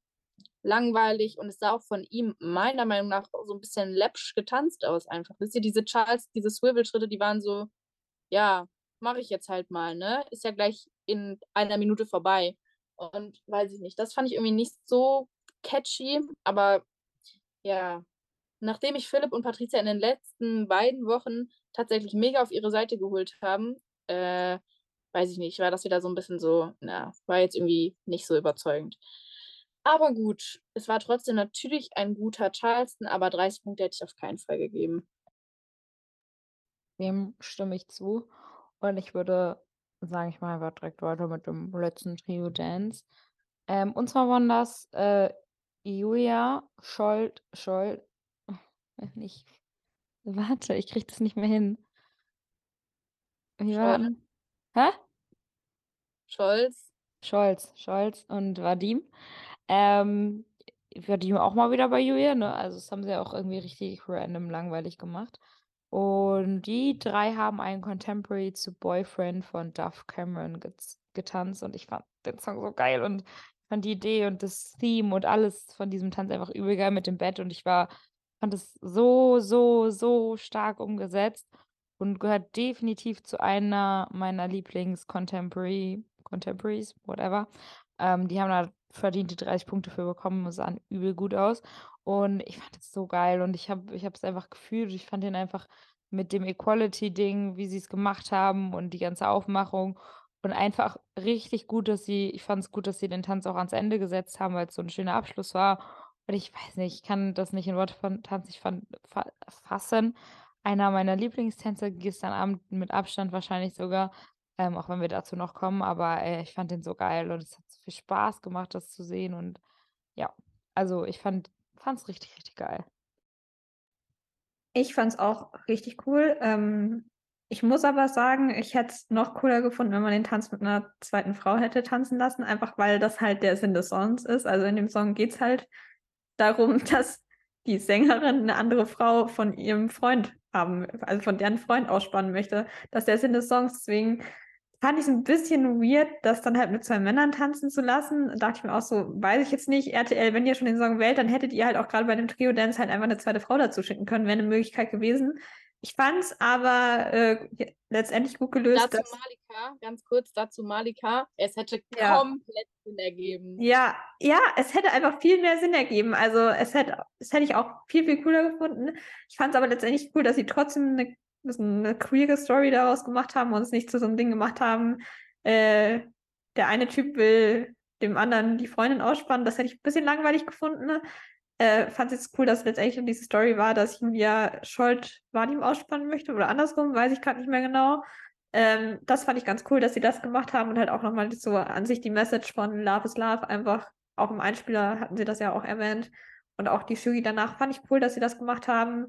langweilig und es sah auch von ihm meiner Meinung nach so ein bisschen läppsch getanzt aus einfach. Wisst ihr, diese Charles, diese Swivel-Schritte, die waren so, ja, mache ich jetzt halt mal, ne? Ist ja gleich in einer Minute vorbei. Und weiß ich nicht, das fand ich irgendwie nicht so catchy, aber ja, nachdem ich Philipp und Patricia in den letzten beiden Wochen tatsächlich mega auf ihre Seite geholt haben, äh, weiß ich nicht, war das wieder so ein bisschen so, na, war jetzt irgendwie nicht so überzeugend. Aber gut, es war trotzdem natürlich ein guter Charleston, aber 30 Punkte hätte ich auf keinen Fall gegeben. Dem stimme ich zu. Und ich würde sagen, ich mache einfach direkt weiter mit dem letzten Trio Dance. Ähm, und zwar waren das äh, Julia, Scholt, Scholt, nicht. Warte, ich kriege das nicht mehr hin. Wie war Scholz. Hä? Scholz. Scholz, Scholz und Vadim. Ähm, Vadim auch mal wieder bei Julia, ne? Also das haben sie auch irgendwie richtig random langweilig gemacht. Und die drei haben einen Contemporary zu Boyfriend von Duff Cameron getanzt und ich fand den Song so geil und fand die Idee und das Theme und alles von diesem Tanz einfach übel geil mit dem Bett und ich war, fand es so, so, so stark umgesetzt und gehört definitiv zu einer meiner Lieblings-Contemporary, Contemporaries, whatever. Ähm, die haben da verdient die 30 Punkte für bekommen und sahen übel gut aus. Und ich fand es so geil und ich habe ich es einfach gefühlt. Ich fand den einfach mit dem Equality-Ding, wie sie es gemacht haben und die ganze Aufmachung und einfach richtig gut, dass sie, ich fand es gut, dass sie den Tanz auch ans Ende gesetzt haben, weil es so ein schöner Abschluss war. Und ich weiß nicht, ich kann das nicht in Worte von Tanz nicht fassen. Einer meiner Lieblingstänze gestern Abend mit Abstand wahrscheinlich sogar, ähm, auch wenn wir dazu noch kommen, aber äh, ich fand den so geil und es hat so viel Spaß gemacht, das zu sehen und ja, also ich fand es richtig, richtig geil. Ich fand es auch richtig cool. Ähm, ich muss aber sagen, ich hätte es noch cooler gefunden, wenn man den Tanz mit einer zweiten Frau hätte tanzen lassen, einfach weil das halt der Sinn des Songs ist. Also in dem Song geht es halt darum, dass die Sängerin eine andere Frau von ihrem Freund haben, also von deren Freund ausspannen möchte. Das ist der Sinn des Songs. Deswegen fand ich es ein bisschen weird, das dann halt mit zwei Männern tanzen zu lassen. Da dachte ich mir auch so, weiß ich jetzt nicht, RTL, wenn ihr schon den Song wählt, dann hättet ihr halt auch gerade bei dem Trio-Dance halt einfach eine zweite Frau dazu schicken können, wäre eine Möglichkeit gewesen. Ich fand es aber äh, letztendlich gut gelöst. Dazu Malika, ganz kurz dazu Malika. Es hätte Ja. komplett Sinn ergeben. Ja, ja, es hätte einfach viel mehr Sinn ergeben. Also es hätte, es hätte ich auch viel, viel cooler gefunden. Ich fand es aber letztendlich cool, dass sie trotzdem eine, eine queere Story daraus gemacht haben und es nicht zu so einem Ding gemacht haben. Äh, der eine Typ will dem anderen die Freundin ausspannen. Das hätte ich ein bisschen langweilig gefunden. Äh, fand es jetzt cool, dass letztendlich diese Story war, dass Julia Scholt Vadim ausspannen möchte oder andersrum, weiß ich gerade nicht mehr genau. Ähm, das fand ich ganz cool, dass sie das gemacht haben und halt auch nochmal so an sich die Message von Love is Love einfach, auch im Einspieler hatten sie das ja auch erwähnt und auch die Shugi danach fand ich cool, dass sie das gemacht haben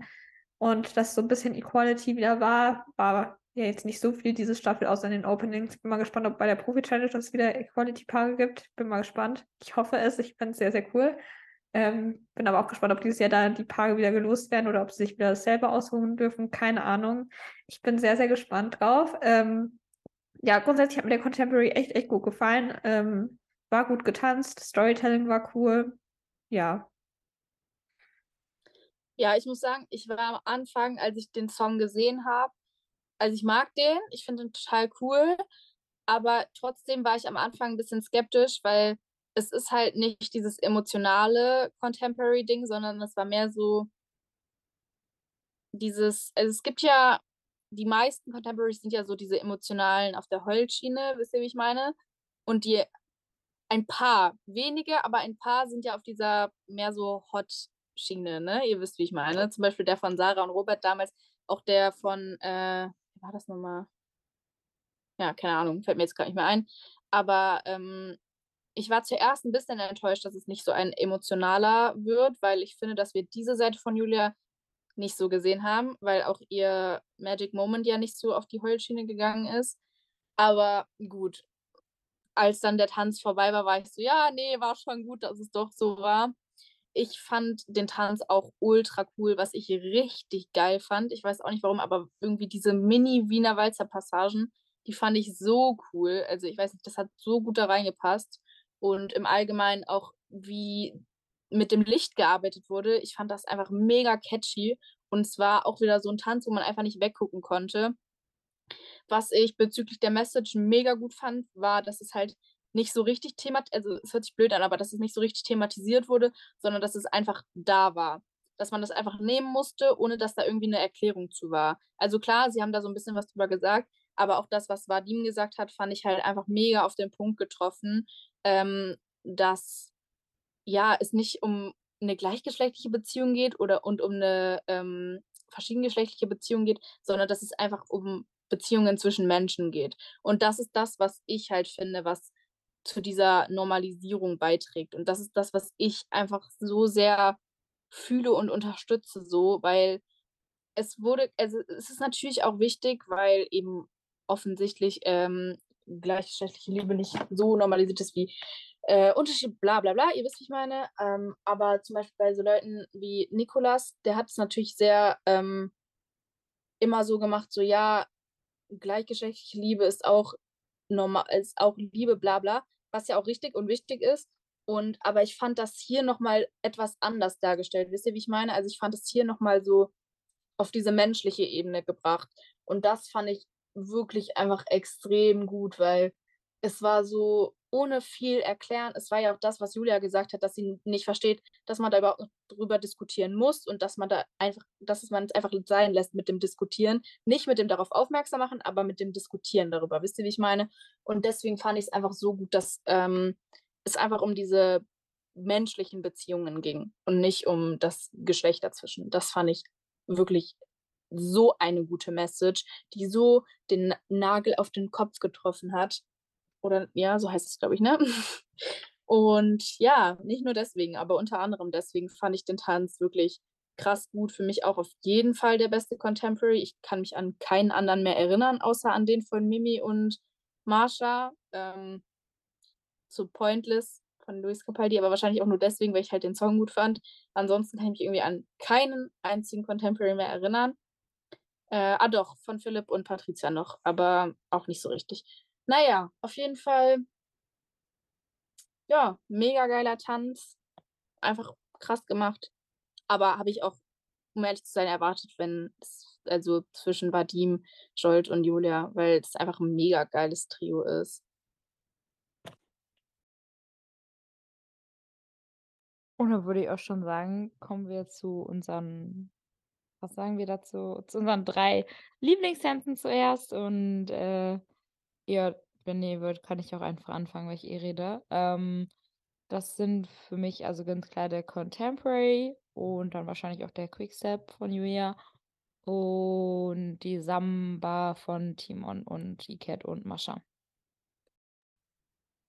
und dass so ein bisschen Equality wieder war, war ja jetzt nicht so viel diese Staffel außer in den Openings. Bin mal gespannt, ob bei der Profi-Challenge es wieder Equality-Paare gibt. Bin mal gespannt. Ich hoffe es, ich finde es sehr, sehr cool. Ähm, bin aber auch gespannt, ob dieses Jahr da die Paare wieder gelost werden oder ob sie sich wieder dasselbe ausruhen dürfen. Keine Ahnung. Ich bin sehr, sehr gespannt drauf. Ähm, ja, grundsätzlich hat mir der Contemporary echt, echt gut gefallen. Ähm, war gut getanzt, Storytelling war cool. Ja. Ja, ich muss sagen, ich war am Anfang, als ich den Song gesehen habe, also ich mag den, ich finde den total cool, aber trotzdem war ich am Anfang ein bisschen skeptisch, weil es ist halt nicht dieses emotionale Contemporary-Ding, sondern es war mehr so dieses, also es gibt ja, die meisten Contemporaries sind ja so diese emotionalen auf der Heulschiene, wisst ihr, wie ich meine? Und die, ein paar, wenige, aber ein paar sind ja auf dieser mehr so Hot-Schiene, ne? Ihr wisst, wie ich meine. Zum Beispiel der von Sarah und Robert damals, auch der von, äh, wie war das nochmal? Ja, keine Ahnung, fällt mir jetzt gerade nicht mehr ein. Aber ähm, ich war zuerst ein bisschen enttäuscht, dass es nicht so ein emotionaler wird, weil ich finde, dass wir diese Seite von Julia nicht so gesehen haben, weil auch ihr Magic Moment ja nicht so auf die Heulschiene gegangen ist. Aber gut, als dann der Tanz vorbei war, war ich so, ja, nee, war schon gut, dass es doch so war. Ich fand den Tanz auch ultra cool, was ich richtig geil fand. Ich weiß auch nicht warum, aber irgendwie diese Mini-Wiener Walzer-Passagen, die fand ich so cool. Also ich weiß nicht, das hat so gut da reingepasst. Und im Allgemeinen auch, wie mit dem Licht gearbeitet wurde. Ich fand das einfach mega catchy. Und es war auch wieder so ein Tanz, wo man einfach nicht weggucken konnte. Was ich bezüglich der Message mega gut fand, war, dass es halt nicht so richtig thematisiert, also es hört sich blöd an, aber dass es nicht so richtig thematisiert wurde, sondern dass es einfach da war. Dass man das einfach nehmen musste, ohne dass da irgendwie eine Erklärung zu war. Also klar, sie haben da so ein bisschen was drüber gesagt, aber auch das, was Vadim gesagt hat, fand ich halt einfach mega auf den Punkt getroffen, ähm, dass ja, es nicht um eine gleichgeschlechtliche Beziehung geht oder und um eine ähm, verschiedengeschlechtliche Beziehung geht, sondern dass es einfach um Beziehungen zwischen Menschen geht. Und das ist das, was ich halt finde, was zu dieser Normalisierung beiträgt. Und das ist das, was ich einfach so sehr fühle und unterstütze so, weil es wurde, also es ist natürlich auch wichtig, weil eben offensichtlich ähm, gleichgeschlechtliche Liebe nicht so normalisiert ist wie äh, Unterschied, bla bla bla, ihr wisst, wie ich meine. Ähm, aber zum Beispiel bei so Leuten wie Nikolas, der hat es natürlich sehr ähm, immer so gemacht, so ja, gleichgeschlechtliche Liebe ist auch normal, ist auch Liebe, bla bla, was ja auch richtig und wichtig ist. Und aber ich fand das hier nochmal etwas anders dargestellt. Wisst ihr, wie ich meine? Also ich fand es hier nochmal so auf diese menschliche Ebene gebracht. Und das fand ich wirklich einfach extrem gut, weil es war so ohne viel erklären. Es war ja auch das, was Julia gesagt hat, dass sie nicht versteht, dass man da überhaupt drüber diskutieren muss und dass man da einfach, dass man es einfach sein lässt mit dem Diskutieren. Nicht mit dem darauf aufmerksam machen, aber mit dem Diskutieren darüber. Wisst ihr, wie ich meine? Und deswegen fand ich es einfach so gut, dass ähm, es einfach um diese menschlichen Beziehungen ging und nicht um das Geschlecht dazwischen. Das fand ich wirklich so eine gute Message, die so den Nagel auf den Kopf getroffen hat. Oder ja, so heißt es, glaube ich, ne? Und ja, nicht nur deswegen, aber unter anderem deswegen fand ich den Tanz wirklich krass gut. Für mich auch auf jeden Fall der beste Contemporary. Ich kann mich an keinen anderen mehr erinnern, außer an den von Mimi und Marsha. Ähm, zu Pointless von Luis Capaldi, aber wahrscheinlich auch nur deswegen, weil ich halt den Song gut fand. Ansonsten kann ich mich irgendwie an keinen einzigen Contemporary mehr erinnern. Äh, ah doch, von Philipp und Patricia noch, aber auch nicht so richtig. Naja, auf jeden Fall, ja, mega geiler Tanz. Einfach krass gemacht. Aber habe ich auch, um ehrlich zu sein, erwartet, wenn es also zwischen Vadim, Jolt und Julia, weil es einfach ein mega geiles Trio ist. Und dann würde ich auch schon sagen, kommen wir zu unseren, was sagen wir dazu, zu unseren drei Lieblingstänzen zuerst. Und äh, ihr, wenn ihr wollt, kann ich auch einfach anfangen, weil ich eh rede. Ähm, das sind für mich also ganz klar der Contemporary und dann wahrscheinlich auch der Quickstep von Julia und die Samba von Timon und Iket und Mascha.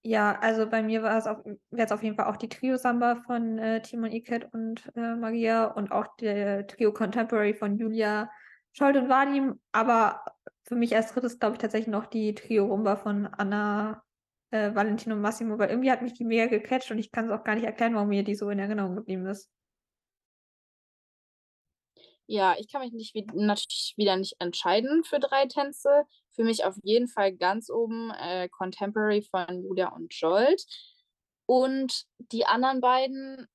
Ja, also bei mir war es auf, wäre es auf jeden Fall auch die Trio-Samba von äh, Timon Iket und äh, Maria und auch der Trio Contemporary von Julia, Scholt und Vadim. Aber für mich als drittes, glaube ich, tatsächlich noch die Trio-Rumba von Anna, äh, Valentino und Massimo, weil irgendwie hat mich die mega gecatcht und ich kann es auch gar nicht erklären, warum mir die so in Erinnerung geblieben ist. Ja, ich kann mich nicht, natürlich wieder nicht entscheiden für drei Tänze. Für mich auf jeden Fall ganz oben äh, Contemporary von Julia und Jolt. Und die anderen beiden,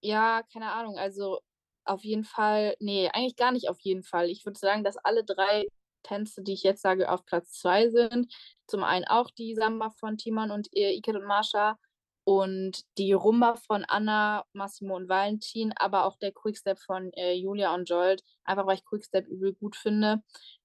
ja, keine Ahnung, also auf jeden Fall, nee, eigentlich gar nicht auf jeden Fall. Ich würde sagen, dass alle drei Tänze, die ich jetzt sage, auf Platz zwei sind. Zum einen auch die Samba von Timon und Iket und Marsha und die Rumba von Anna, Massimo und Valentin, aber auch der Quickstep von äh, Julia und Jolt, einfach weil ich Quickstep übel gut finde.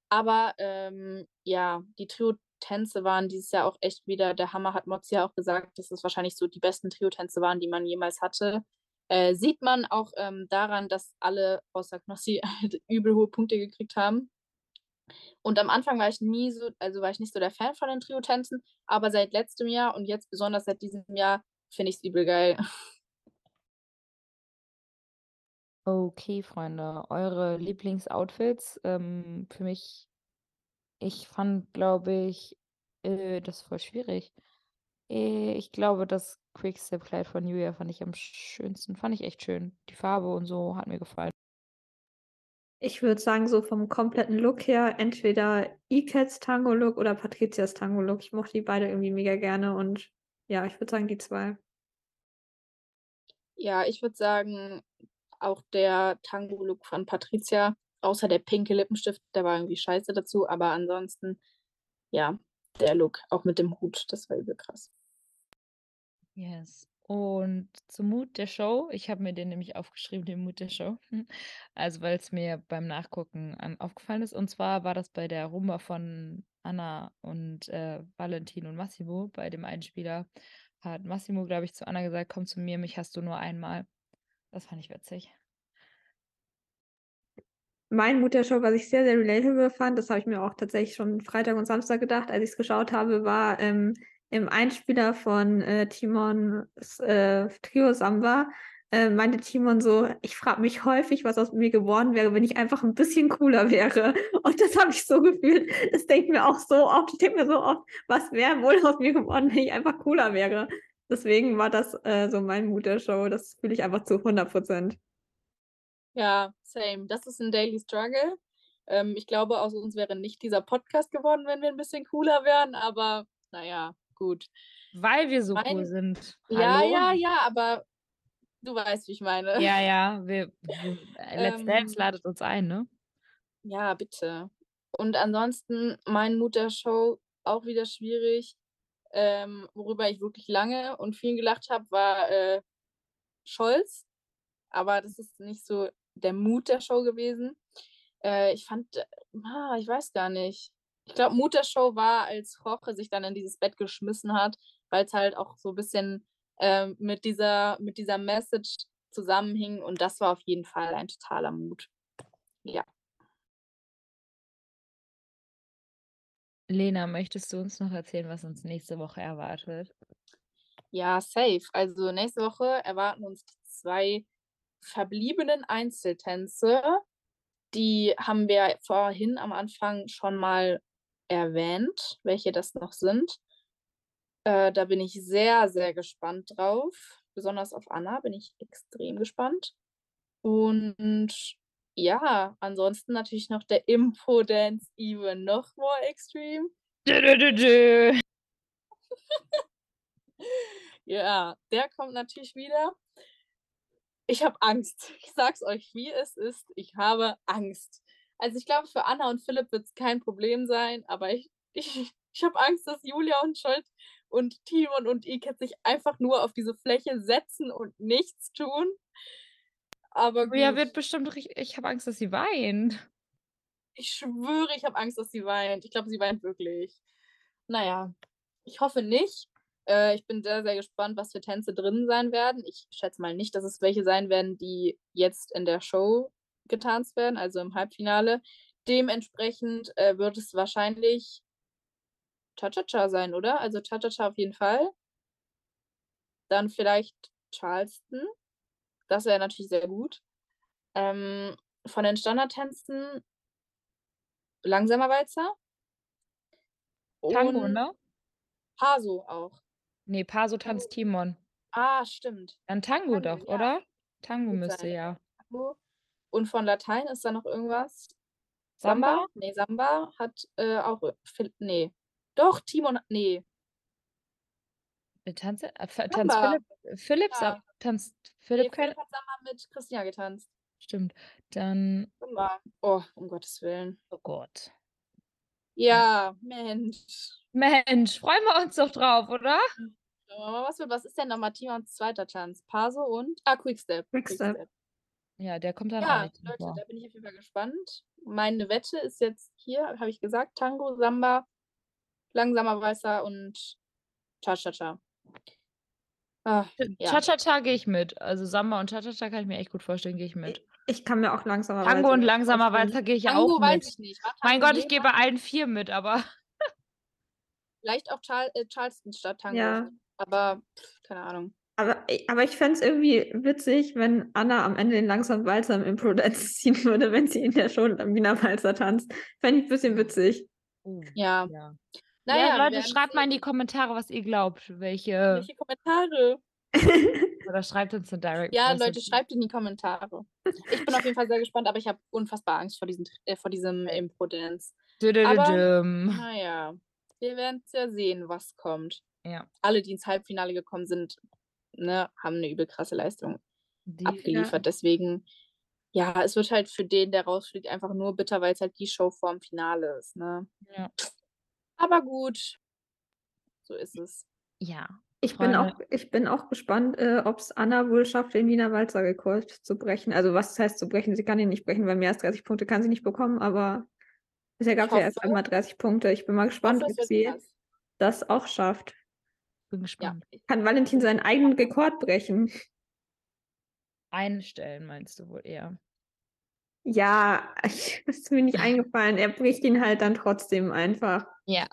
Aber ähm, ja, die Trio-Tänze waren dieses Jahr auch echt wieder der Hammer, hat Mozzi ja auch gesagt, dass es wahrscheinlich so die besten Trio-Tänze waren, die man jemals hatte. Äh, sieht man auch ähm, daran, dass alle außer Knossi halt übel hohe Punkte gekriegt haben. Und am Anfang war ich nie so, also war ich nicht so der Fan von den Trio-Tänzen, aber seit letztem Jahr und jetzt besonders seit diesem Jahr finde ich es übel geil. Okay, Freunde, eure Lieblingsoutfits. Ähm, für mich, ich fand, glaube ich, äh, das voll schwierig. Äh, ich glaube, das Quickstep-Kleid von Julia fand ich am schönsten. Fand ich echt schön. Die Farbe und so hat mir gefallen. Ich würde sagen, so vom kompletten Look her, entweder Ikets Tango-Look oder Patrizias Tango-Look. Ich mochte die beide irgendwie mega gerne und ja, ich würde sagen, die zwei. Ja, ich würde sagen, auch der Tango-Look von Patricia, außer der pinke Lippenstift, der war irgendwie scheiße dazu, aber ansonsten, ja, der Look, auch mit dem Hut, das war übel krass. Yes. Und zum Mut der Show, ich habe mir den nämlich aufgeschrieben, den Mut der Show. Also, weil es mir beim Nachgucken an aufgefallen ist. Und zwar war das bei der Rumba von Anna und äh, Valentin und Massimo. Bei dem einen Spieler hat Massimo, glaube ich, zu Anna gesagt, komm zu mir, mich hast du nur einmal. Das fand ich witzig. Mein Mut der Show, was ich sehr, sehr relatable fand, das habe ich mir auch tatsächlich schon Freitag und Samstag gedacht, als ich es geschaut habe, war ähm, im Einspieler von äh, Timons äh, Trio Samba, äh, meinte Timon so, ich frage mich häufig, was aus mir geworden wäre, wenn ich einfach ein bisschen cooler wäre. Und das habe ich so gefühlt. Das denke mir auch so oft. Ich denke mir so oft, was wäre wohl aus mir geworden, wenn ich einfach cooler wäre. Deswegen war das äh, so mein Mut der Show. Das fühle ich einfach zu 100 Prozent. Ja, same. Das ist ein Daily Struggle. Ähm, ich glaube, aus uns wäre nicht dieser Podcast geworden, wenn wir ein bisschen cooler wären, aber naja, gut. Weil wir so Mein- cool sind. Ja, Hallo? ja, ja, aber du weißt, wie ich meine. Ja, ja, wir, wir äh, Let's Dance Ähm, ladet uns ein, ne? Ja, bitte. Und ansonsten mein Mut der Show auch wieder schwierig. Ähm, worüber ich wirklich lange und viel gelacht habe, war äh, Scholz. Aber das ist nicht so der Mut der Show gewesen. Äh, ich fand, äh, ah, ich weiß gar nicht. Ich glaube, Mut der Show war, als Roche sich dann in dieses Bett geschmissen hat, weil es halt auch so ein bisschen ähm, mit, dieser, mit dieser Message zusammenhing. Und das war auf jeden Fall ein totaler Mut. Ja. Lena, möchtest du uns noch erzählen, was uns nächste Woche erwartet? Ja, safe. Also nächste Woche erwarten uns die zwei verbliebenen Einzeltänze. Die haben wir vorhin am Anfang schon mal erwähnt, welche das noch sind. Äh, da bin ich sehr, sehr gespannt drauf. Besonders auf Anna bin ich extrem gespannt. Und ja, ansonsten natürlich noch der Info-Dance even noch more extreme. Dö, dö, dö. Ja, der kommt natürlich wieder. Ich habe Angst. Ich sag's euch, wie es ist. Ich habe Angst. Also ich glaube, für Anna und Philipp wird es kein Problem sein, aber ich, ich, ich habe Angst, dass Julia und Scholt und Timon und Iket sich einfach nur auf diese Fläche setzen und nichts tun. Aber gut, Julia wird bestimmt richtig. Ich habe Angst, dass sie weint. ich schwöre, ich habe Angst, dass sie weint. Ich glaube, sie weint wirklich. Naja, ich hoffe nicht. Äh, ich bin sehr, sehr gespannt, was für Tänze drin sein werden. Ich schätze mal nicht, dass es welche sein werden, die jetzt in der Show getanzt werden, also im Halbfinale. Dementsprechend äh, wird es wahrscheinlich Cha-Cha-Cha sein, oder? Also Cha-Cha-Cha auf jeden Fall. Dann vielleicht Charleston. Das wäre natürlich sehr gut. Ähm, von den Standardtänzen langsamer Walzer. Tango, ne? Paso auch. Nee, Paso tanzt Timon. Ah, stimmt. Dann Tango Tango, doch, ja. oder? Tango müsste ja. Tango. Und von Latein ist da noch irgendwas? Samba? Nee, Samba hat äh, auch. äh, nee. Doch, Timon. Nee. Wer Tanzt, äh, f- tanzt Samba. Philipp? Philipp Ja. Tanzt nee Philipp Philipp kein. hat Samba mit Christina getanzt. Stimmt. Dann. Samba. Oh, um Gottes Willen. Oh Gott. Ja, Mensch. Mensch, freuen wir uns doch drauf, oder? Aber was, wird- was ist denn nochmal Timons zweiter Tanz? Paso und. Ah, Quickstep. Quickstep. Ja, der kommt dann auch Ja, nicht drin Leute, vor. da bin ich auf jeden Fall gespannt. Meine Wette ist jetzt hier, habe ich gesagt, Tango, Samba, langsamer Weißer und Cha-Cha-Cha. Ah, ja. Cha-Cha-Cha gehe ich mit. Also Samba und Cha-Cha-Cha kann ich mir echt gut vorstellen, gehe ich mit. Ich kann mir auch langsamer Tango und Walzer langsamer vorstellen. Walzer gehe ich Tango auch weiß mit. ich nicht. War Mein Tango Gott, ich gehe bei allen vier mit, aber Vielleicht auch Char äh, Charleston statt Tango. Ja. Aber pff, keine Ahnung. Aber, aber ich fände es irgendwie witzig, wenn Anna am Ende den langsamen Walzer im Impro-Dance ziehen würde, wenn sie in der Show am Wiener Walzer tanzt. Fände ich ein bisschen witzig. Oh, Ja. ja. Naja, ja, Leute, schreibt mal in die Kommentare, was ihr glaubt. Welche. Welche Kommentare? Oder schreibt uns eine Direct Ja, Message. Leute, schreibt in die Kommentare. Ich bin auf jeden Fall sehr gespannt, aber ich habe unfassbar Angst vor, diesen, äh, vor diesem Impro-Dance. Naja, wir werden ja sehen, was kommt. Ja. Alle, die ins Halbfinale gekommen sind, ne, haben eine übel krasse Leistung Die, abgeliefert. Deswegen, ja, es wird halt für den, der rausfliegt, einfach nur bitter, weil es halt die Show vorm Finale ist. Ne? Ja. Aber gut, so ist es. ja. Ich bin auch, ich bin auch gespannt, äh, ob es Anna wohl schafft, den Wiener Walzer-Rekord zu brechen. Also was heißt zu brechen? Sie kann ihn nicht brechen, weil mehr als 30 Punkte kann sie nicht bekommen, aber bisher gab es ja erst einmal 30 Punkte. Ich bin mal gespannt, ob sie das auch schafft. Bin Ja, gespannt. Kann Valentin seinen eigenen Rekord brechen? Einstellen meinst du wohl eher. Ja, das ist mir nicht eingefallen. Er bricht ihn halt dann trotzdem einfach. Ja.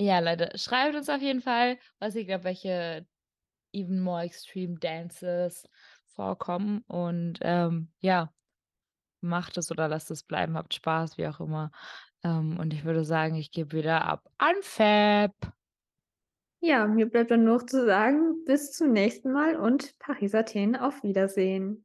Ja, Leute, schreibt uns auf jeden Fall, was ihr glaubt, welche even more extreme Dances vorkommen. Und ähm, ja, macht es oder lasst es bleiben, habt Spaß, wie auch immer. Ähm, und ich würde sagen, ich gebe wieder ab an Fab. Ja, mir bleibt dann nur noch zu sagen, bis zum nächsten Mal und Paris Athen auf Wiedersehen.